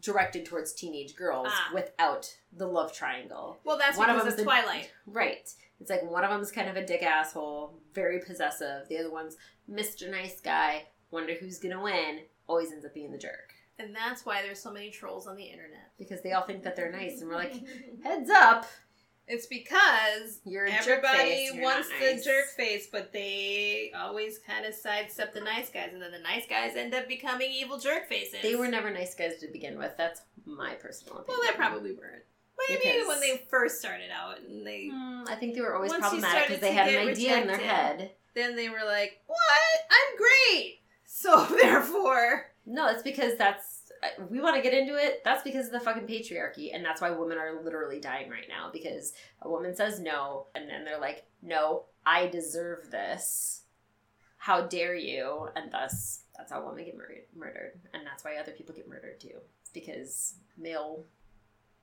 Speaker 2: directed towards teenage girls
Speaker 1: Ah.
Speaker 2: without the love triangle.
Speaker 1: Well, that's
Speaker 2: One of
Speaker 1: because of,
Speaker 2: them's the-
Speaker 1: Twilight.
Speaker 2: Right. It's like one of them's kind of a dick asshole, very possessive. The other one's Mr. Nice Guy, wonder who's gonna win, always ends up being the jerk.
Speaker 1: And that's why there's so many trolls on the internet.
Speaker 2: Because they all think that they're nice and we're like, heads up,
Speaker 1: it's because
Speaker 2: you're
Speaker 1: everybody wants
Speaker 2: not
Speaker 1: the jerk face, but they always kind of sidestep the nice guys, and then the nice guys end up becoming evil jerk faces.
Speaker 2: They were never nice guys to begin with. That's my personal opinion.
Speaker 1: Well, they probably weren't. Maybe
Speaker 2: Because-
Speaker 1: when they first started out, and they
Speaker 2: Hmm, I think they were always problematic because they had an idea in their head.
Speaker 1: then they were like, "What? I'm great." So therefore,
Speaker 2: No, it's because that's Uh, we want to get into it. That's because of the fucking patriarchy, and that's why women are literally dying right now because a woman says no, and then they're like, "No, I deserve this. How dare you?" And thus, that's how women get murdered. Murdered, and that's why other people get murdered too. It's because male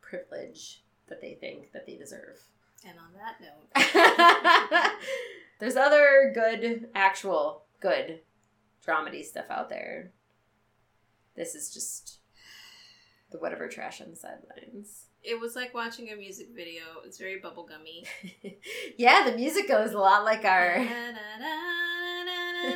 Speaker 2: privilege that they think that they deserve.
Speaker 1: and on that note,
Speaker 2: There's other good, actual good dramedy stuff out there. This is just the whatever trash on the sidelines.
Speaker 1: it was like watching a music video. It's very bubblegummy.
Speaker 2: yeah, the music goes a lot like our.
Speaker 1: I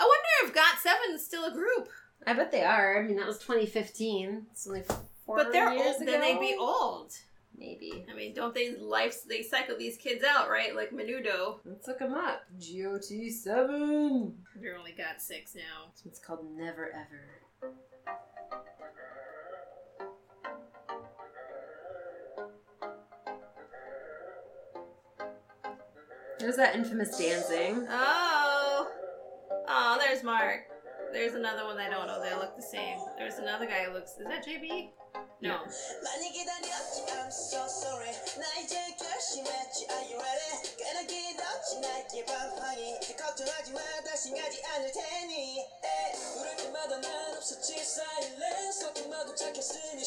Speaker 1: wonder if GOT7 is still a group.
Speaker 2: I bet they are. I mean, that was 2015. It's only four
Speaker 1: but they're
Speaker 2: years
Speaker 1: old.
Speaker 2: ago.
Speaker 1: Then they'd be old.
Speaker 2: Maybe.
Speaker 1: I mean, don't they life they cycle these kids out, right? Like Menudo.
Speaker 2: Let's look them up. GOT7.
Speaker 1: They're only got six now.
Speaker 2: It's called Never Ever. was that infamous dancing.
Speaker 1: Oh. Oh, there's Mark. There's another one I don't know. They look the same. There's another guy who looks. Is that JB? No.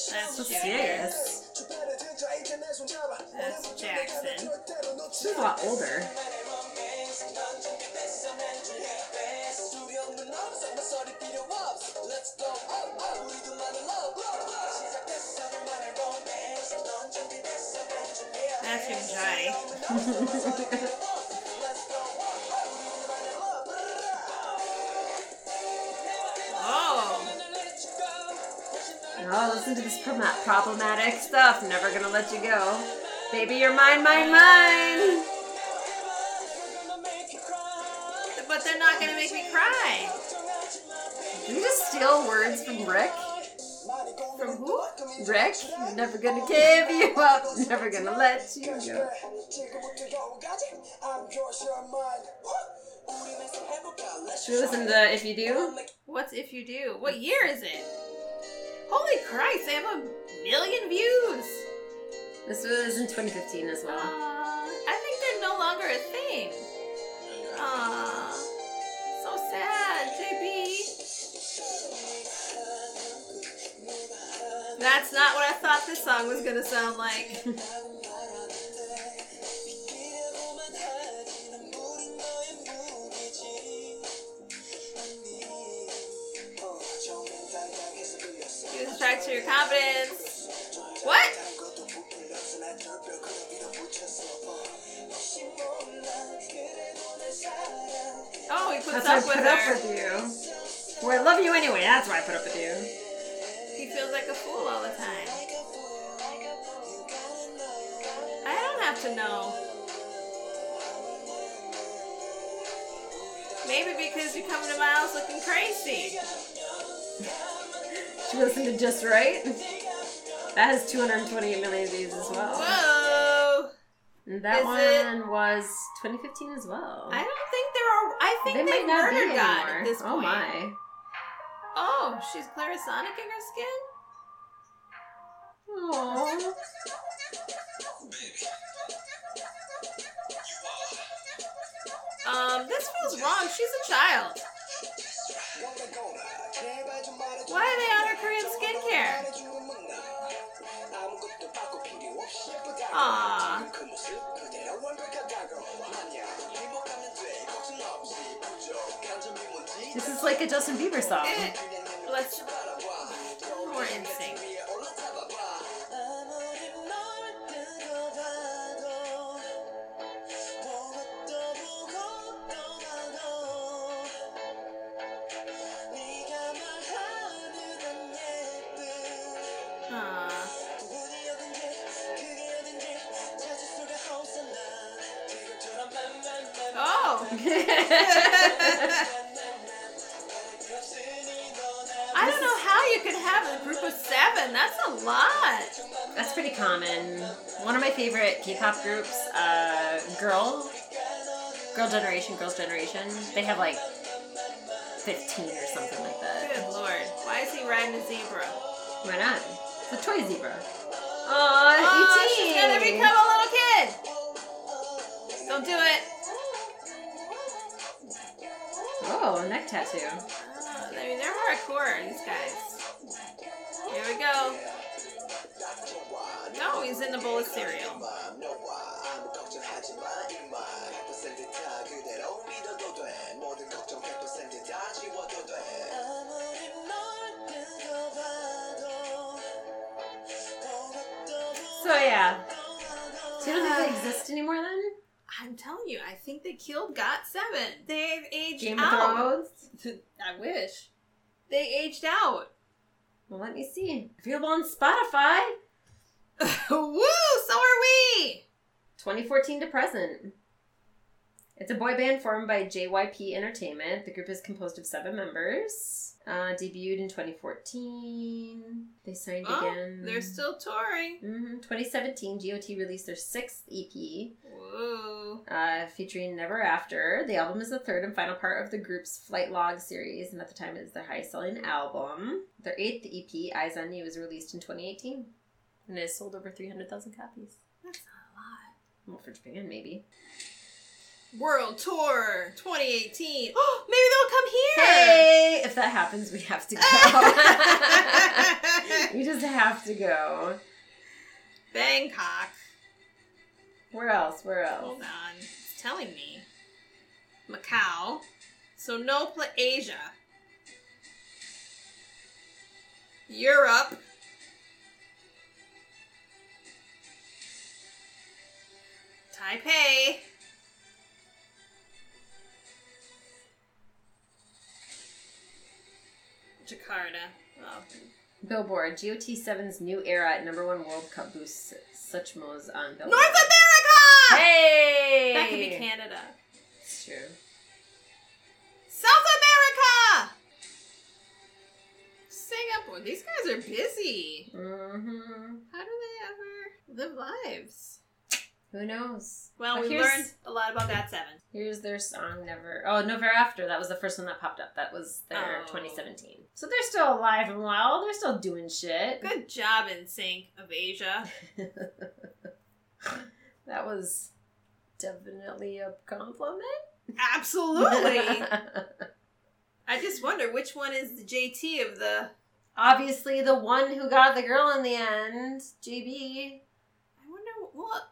Speaker 1: That's
Speaker 2: so serious.
Speaker 1: That's Jackson.
Speaker 2: She's a lot older.
Speaker 1: That's him, Johnny. Oh,
Speaker 2: listen to this problematic stuff. Never gonna let you go. Baby, you're mine, mine, mine.
Speaker 1: but they're not gonna make me cry.
Speaker 2: Did we just steal words from Rick?
Speaker 3: From who?
Speaker 2: Rick, never gonna give you up, never gonna let you go. Should we listen to If You Do?
Speaker 3: What's if you do? What year is it? Holy Christ! They have a million views.
Speaker 2: This was in 2015 as
Speaker 3: Uh,
Speaker 2: well.
Speaker 3: I think they're no longer a thing. Aw, so sad, JB. That's not what I thought this song was gonna sound like. to your confidence. What? Oh, he puts
Speaker 2: That's why I
Speaker 3: up with
Speaker 2: put up with you. Well, I love you anyway, that's why I put up with you.
Speaker 3: He feels like a fool all the time. I don't have to know. Maybe because you come to my house looking crazy.
Speaker 2: Should we listen to Just Right? That has 228 million views as well.
Speaker 3: Whoa!
Speaker 2: And that
Speaker 3: Is
Speaker 2: one
Speaker 3: it-
Speaker 2: was 2015 as well.
Speaker 3: I don't think there are. I think
Speaker 2: they might not be
Speaker 3: murdered God
Speaker 2: anymore.
Speaker 3: at this point.
Speaker 2: Oh my.
Speaker 3: Oh, she's Clarisonic in her skin?
Speaker 2: Aww.
Speaker 3: Um, this feels wrong. She's a child. Why are they on her Korean skincare? Aww.
Speaker 2: This is like a Justin Bieber song.
Speaker 3: Eh, Let's more in
Speaker 2: groups, uh, Girl, Girl Generation, Girls Generation. They have like 15 or something like that.
Speaker 3: Good lord. Why is he riding a zebra?
Speaker 2: Why not? It's a toy zebra. Aww,
Speaker 3: Oh,
Speaker 2: E.T.
Speaker 3: she's gonna become a little kid. Don't do it.
Speaker 2: Oh, neck tattoo.
Speaker 3: I mean, they're hardcore, these guys. Here we go. He's in a bowl of cereal.
Speaker 2: So yeah. So you don't think they uh, exist anymore then?
Speaker 3: I'm telling you, I think they killed GOT7. They've aged
Speaker 2: Game
Speaker 3: out. I wish. They aged out.
Speaker 2: Well, let me see. Available on Spotify.
Speaker 3: Woo! So are we.
Speaker 2: 2014 to present. It's a boy band formed by JYP Entertainment. The group is composed of seven members. Uh, debuted in 2014. They signed
Speaker 3: Oh,
Speaker 2: again.
Speaker 3: they're still touring.
Speaker 2: hmm 2017, GOT released their sixth EP,
Speaker 3: Woo!
Speaker 2: uh, featuring Never Ever. The album is the third and final part of the group's Flight Log series, and at the time it is their highest selling album. Their eighth EP, Eyes on You, was released in 2018, and it has sold over 300,000 copies.
Speaker 3: That's not a lot.
Speaker 2: Well, for Japan, maybe.
Speaker 3: World Tour 2018. Oh, maybe they'll come here.
Speaker 2: Hey, if that happens, we have to go. we just have to go.
Speaker 3: Bangkok.
Speaker 2: Where else? Where else?
Speaker 3: Hold on. It's telling me. Macau. So no pla Asia. Europe. Taipei. Jakarta. Oh,
Speaker 2: Billboard. GOT7's new era at number one World Cup boosts such moves on Billboard.
Speaker 3: North America!
Speaker 2: Hey!
Speaker 3: That could be Canada.
Speaker 2: It's true.
Speaker 3: South America!
Speaker 1: Singapore. these guys are busy.
Speaker 2: Mm-hmm.
Speaker 1: How do they ever live lives?
Speaker 2: Who knows?
Speaker 1: Well,
Speaker 2: But
Speaker 1: we learned a lot about that Seven.
Speaker 2: Here's their song Never. Oh, Never Ever. That was the first one that popped up. That was their
Speaker 1: Oh.
Speaker 2: 2017. So they're still alive and well. They're still doing shit.
Speaker 1: Good job NSYNC of Asia.
Speaker 2: that was definitely a compliment.
Speaker 1: Absolutely. I just wonder which one is the JT of the.
Speaker 2: Obviously, the one who got the girl in the end, JB.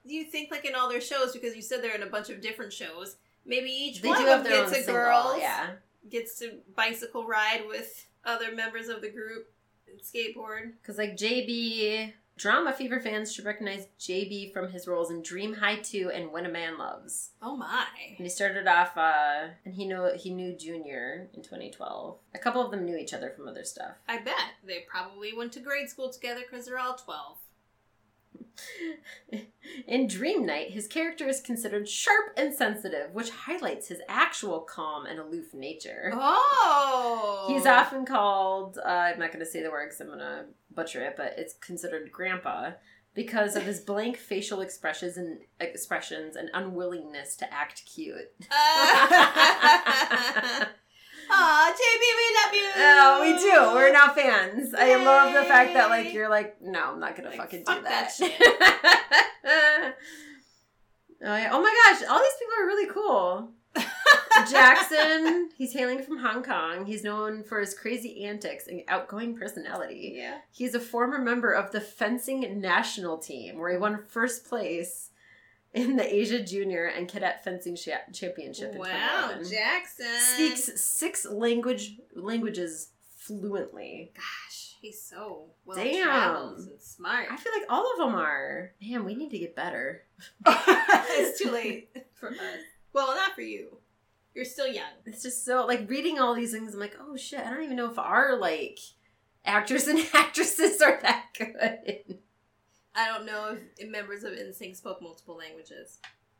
Speaker 1: Do you think like in all their shows because you said they're in a bunch of different shows? Maybe each
Speaker 2: They
Speaker 1: one
Speaker 2: do
Speaker 1: of
Speaker 2: have
Speaker 1: them
Speaker 2: their own
Speaker 1: gets a
Speaker 2: single.
Speaker 1: girl.
Speaker 2: Yeah.
Speaker 1: Gets to bicycle ride with other members of the group and skateboard.
Speaker 2: Because like JB, DramaFever fans should recognize JB from his roles in Dream High 2 and When a Man Loves.
Speaker 1: Oh my.
Speaker 2: And he started off, uh, and he knew he knew Junior in 2012. A couple of them knew each other from other stuff.
Speaker 1: I bet they probably went to grade school together because they're all twelve.
Speaker 2: In Dream Knight, his character is considered sharp and sensitive, which highlights his actual calm and aloof nature.
Speaker 1: Oh.
Speaker 2: He's often called, uh, I'm not going to say the word because I'm going to butcher it, but it's considered grandpa because of his blank facial expressions and expressions and unwillingness to act cute.
Speaker 1: We.
Speaker 2: Oh, we do. We're now fans. I love the fact that like you're like, no, I'm not gonna
Speaker 1: Like,
Speaker 2: fucking
Speaker 1: fuck
Speaker 2: do that.
Speaker 1: that
Speaker 2: oh, yeah. oh my gosh, all these people are really cool. Jackson, he's hailing from Hong Kong. He's known for his crazy antics and outgoing personality.
Speaker 1: Yeah.
Speaker 2: He's a former member of the fencing national team, where he won first place in the Asia Junior and Cadet Fencing Cha- Championship. In
Speaker 1: Wow,
Speaker 2: 2011.
Speaker 1: Jackson
Speaker 2: Speaks six language languages fluently.
Speaker 1: Gosh, he's so well traveled and smart.
Speaker 2: I feel like all of them are. Man, we need to get better.
Speaker 1: it's too late for us. Well, not for you. You're still young.
Speaker 2: It's just so like reading all these things. I'm like, oh shit, I don't even know if our like actors and actresses are that good.
Speaker 1: I don't know if members of NSYNC spoke multiple languages,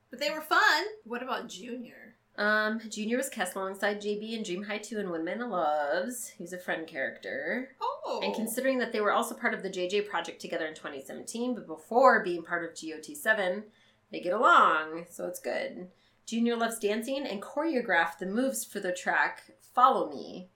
Speaker 1: but they were fun. What about Junior?
Speaker 2: Um, Junior was cast alongside JB in Dream High 2 and When Man Loves. He was a friend character.
Speaker 1: Oh,
Speaker 2: And considering that they were also part of the JJ project together in 2017, but before being part of GOT7, they get along, so it's good. Junior loves dancing and choreographed the moves for the track Follow Me.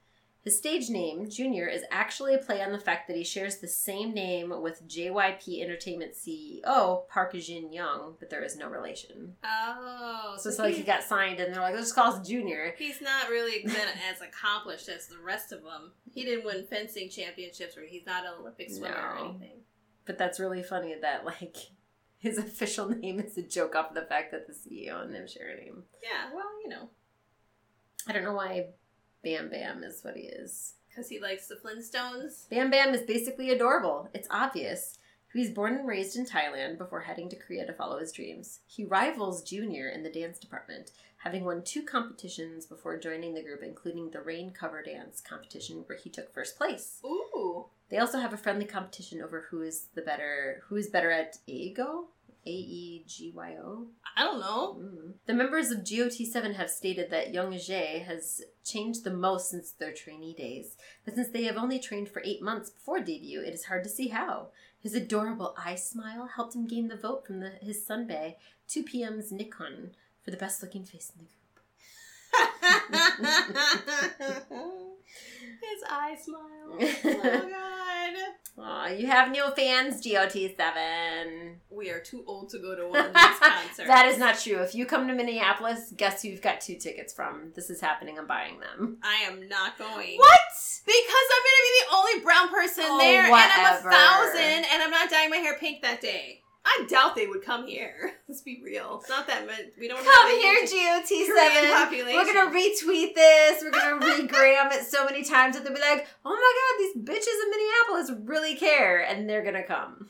Speaker 2: His stage name, Junior, is actually a play on the fact that he shares the same name with JYP Entertainment CEO Park Jin Young, but there is no relation.
Speaker 1: oh,
Speaker 2: So it's like he got signed and they're like, let's just call us Junior.
Speaker 1: He's not really been as accomplished as the rest of them. He didn't win fencing championships, or he's not an Olympic swimmer or anything.
Speaker 2: But that's really funny that like his official name is a joke off the fact that the CEO and him share a name.
Speaker 1: Yeah, well, you know,
Speaker 2: I don't know why Bam Bam is what he is.
Speaker 1: because he likes the Flintstones.
Speaker 2: Bam Bam is basically adorable. It's obvious. He was born and raised in Thailand before heading to Korea to follow his dreams. He rivals Junior in the dance department, having won two competitions before joining the group, including the Rain Cover Dance competition where he took first place.
Speaker 1: Ooh,
Speaker 2: They also have a friendly competition over who is the better who is better at aegyo? A E G Y O.
Speaker 1: I don't know.
Speaker 2: Mm. The members of GOT7 have stated that Young Jae has changed the most since their trainee days, but since they have only trained for eight months before debut, it is hard to see how. His adorable eye smile helped him gain the vote from the, his sunbae, 2 PM's Nichkhun, for the best looking face in the group.
Speaker 1: His eye smile. Oh god.
Speaker 2: Aw, you have new fans, GOT7.
Speaker 1: We are too old to go to one of these concerts.
Speaker 2: That is not true. If you come to Minneapolis, guess who you've got two tickets from? This is happening. I'm buying them.
Speaker 1: I am not going.
Speaker 2: What?
Speaker 1: Because I'm gonna be the only brown person
Speaker 2: Oh,
Speaker 1: there, and. I'm a thousand, and I'm not dyeing my hair pink that day. I doubt they would come here. Let's be real. It's not that much. We don't
Speaker 2: Come here, GOT7.
Speaker 1: Population.
Speaker 2: We're gonna retweet this. We're gonna regram it so many times that they'll be like, "Oh my god, these bitches in Minneapolis really care," and they're gonna come.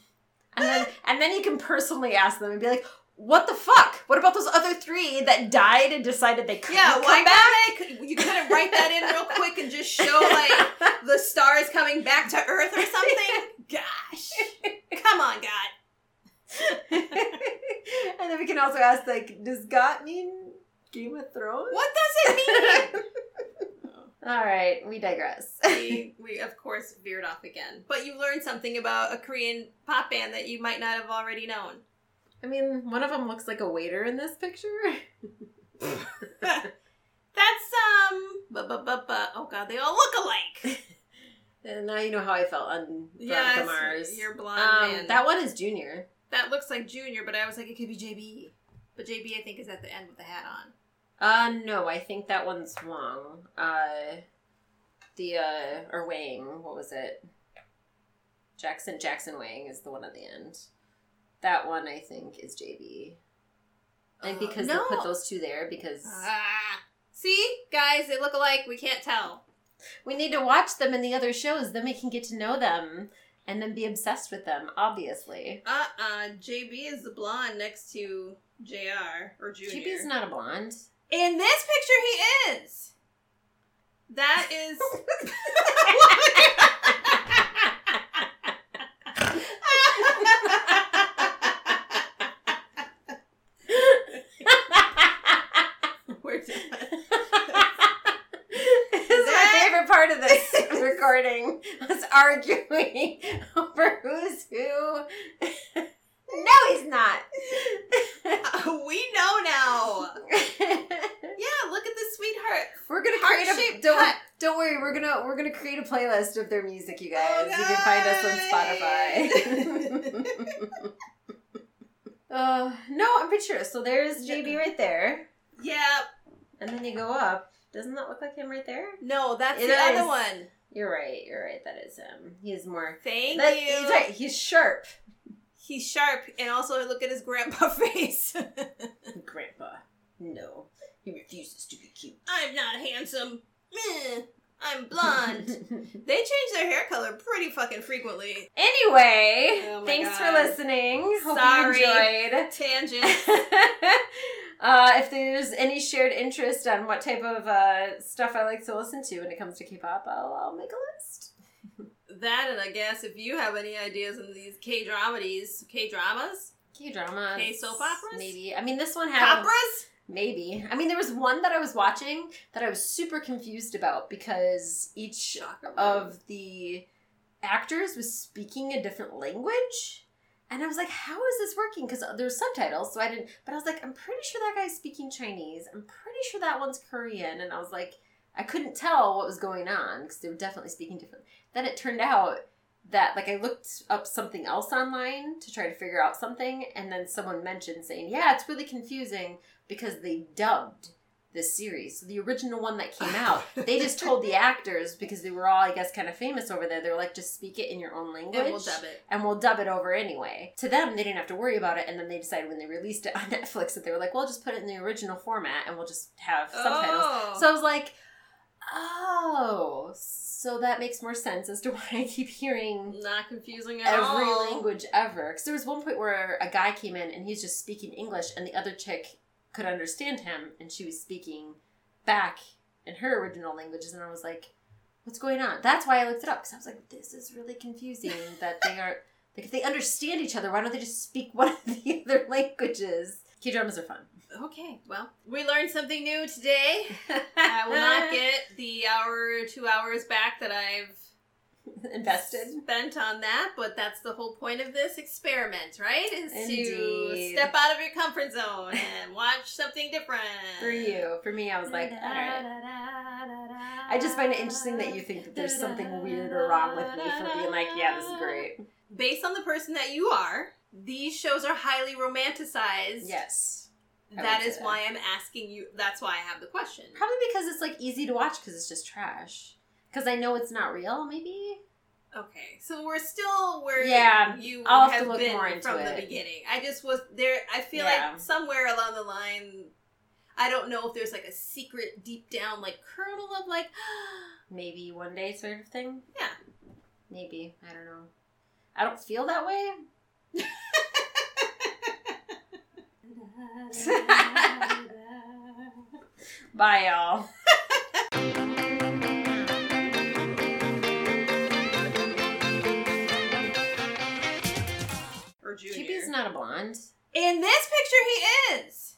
Speaker 2: And then, and then you can personally ask them and be like, "What the fuck? What about those other three that died and decided they couldn't
Speaker 1: Yeah,
Speaker 2: come
Speaker 1: why
Speaker 2: back?"
Speaker 1: You couldn't write that in real quick and just show like the stars coming back to Earth or something. Gosh, come on, God.
Speaker 2: and then we can also ask, like, does God mean Game of Thrones?
Speaker 1: What does it mean?
Speaker 2: All right, we digress.
Speaker 1: we, we of course veered off again. But you learned something about a Korean pop band that you might not have already known.
Speaker 2: I mean, one of them looks like a waiter in this picture.
Speaker 1: That's um, bu- bu- bu- bu- oh god, they all look alike.
Speaker 2: and now you know how I felt on Veronica
Speaker 1: Yes,
Speaker 2: Mars.
Speaker 1: you're blonde
Speaker 2: Um,
Speaker 1: man.
Speaker 2: that one is Junior.
Speaker 1: That looks like Junior, but I was like, it could be JB. But JB, I think, is at the end with the hat on.
Speaker 2: Uh, no, I think that one's Wong. Uh, the uh, or Wang. What was it? Jackson Jackson Wang is the one at the end. That one I think is JB. And
Speaker 1: Uh,
Speaker 2: because
Speaker 1: no.
Speaker 2: they put those two there because
Speaker 1: Ah. See, guys, they look alike. We can't tell.
Speaker 2: we need to watch them in the other shows, then we can get to know them and then be obsessed with them, obviously.
Speaker 1: Uh uh JB is the blonde next to JR or Junior.
Speaker 2: JB is not a blonde.
Speaker 1: In this picture, he is. That is. We're done.
Speaker 2: this is my favorite part of this recording was arguing over who's who. no, he's not.
Speaker 1: we know now. Yeah, look at this sweetheart.
Speaker 2: we're gonna create a don't,
Speaker 1: cut.
Speaker 2: don't worry, we're gonna we're gonna create a playlist of their music, you guys.
Speaker 1: Oh,
Speaker 2: you can find us on Spotify. uh no, I'm pretty sure. So there's JB right there.
Speaker 1: Yeah.
Speaker 2: And then you go up. Doesn't that look like him right there?
Speaker 1: No, that's
Speaker 2: It
Speaker 1: the
Speaker 2: is.
Speaker 1: other one.
Speaker 2: You're right, you're right, that is him. He's more
Speaker 1: Thank
Speaker 2: that,
Speaker 1: you.
Speaker 2: He's right, he's sharp.
Speaker 1: He's sharp, and also look at his grandpa face.
Speaker 2: Grandpa. No. He refuses to be cute.
Speaker 1: I'm not handsome. I'm blonde. they change their hair color pretty fucking frequently.
Speaker 2: anyway,
Speaker 1: Oh
Speaker 2: thanks for
Speaker 1: God.
Speaker 2: listening. Hope
Speaker 1: Sorry.
Speaker 2: you enjoyed.
Speaker 1: Tangent.
Speaker 2: uh, if there's any shared interest on what type of uh, stuff I like to listen to when it comes to K-pop, I'll, I'll make a list.
Speaker 1: that, and I guess if you have any ideas on these K dramedies, K dramas,
Speaker 2: K-dramas.
Speaker 1: K soap operas?
Speaker 2: Maybe. I mean, this one had...
Speaker 1: operas.
Speaker 2: Maybe. I mean, there was one that I was watching that I was super confused about because each
Speaker 1: Shocker.
Speaker 2: of the actors was speaking a different language. And I was like, how is this working? Because uh, there's subtitles, so I didn't. But I was like, I'm pretty sure that guy's speaking Chinese. I'm pretty sure that one's Korean. And I was like, I couldn't tell what was going on because they were definitely speaking different. Then it turned out that, like, I looked up something else online to try to figure out something. And then someone mentioned saying, yeah, it's really confusing because they dubbed this series. So the original one that came out, they just told the actors because they were all, I guess, kind of famous over there. They were like, just speak it in your own language,
Speaker 1: and we'll dub it.
Speaker 2: and we'll dub it over anyway. To them, they didn't have to worry about it. And then they decided when they released it on Netflix that they were like, well, just put it in the original format, and we'll just have subtitles.
Speaker 1: Oh.
Speaker 2: So I was like, oh, so that makes more sense as to why I keep hearing
Speaker 1: not confusing at
Speaker 2: every
Speaker 1: all.
Speaker 2: language ever. Because there was one point where a guy came in and he's just speaking English, and the other chick could understand him, and she was speaking back in her original languages, and I was like, "What's going on?" That's why I looked it up because I was like, "This is really confusing that they are like if they understand each other, why don't they just speak one of the other languages?" K dramas are fun.
Speaker 1: Okay, well, we learned something new today. I will not get the hour, two hours back that I've
Speaker 2: invested.
Speaker 1: spent on that, but that's the whole point of this experiment, right? Is to
Speaker 2: Indeed.
Speaker 1: step out of your comfort zone and watch something different.
Speaker 2: For you, for me, I was like, all right. I just find it interesting that you think that there's something weird or wrong with me for being like, yeah, this is great.
Speaker 1: Based on the person that you are, these shows are highly romanticized.
Speaker 2: Yes. that is
Speaker 1: That
Speaker 2: would
Speaker 1: is
Speaker 2: say that.
Speaker 1: why I'm asking you. That's why I have the question.
Speaker 2: Probably because it's like easy to watch because it's just trash. Because I know it's not real, maybe.
Speaker 1: Okay, so we're still where
Speaker 2: Yeah,
Speaker 1: you
Speaker 2: I'll have
Speaker 1: have
Speaker 2: to look
Speaker 1: been
Speaker 2: more into
Speaker 1: from the beginning. I just was there. I feel
Speaker 2: Yeah.
Speaker 1: like somewhere along the line, I don't know if there's like a secret deep down like kernel of like,
Speaker 2: Maybe one day sort of thing.
Speaker 1: yeah.
Speaker 2: Maybe. I don't know. I don't feel that way. Bye, y'all.
Speaker 1: or junior.
Speaker 2: JB's not a blonde.
Speaker 1: In this picture, he is.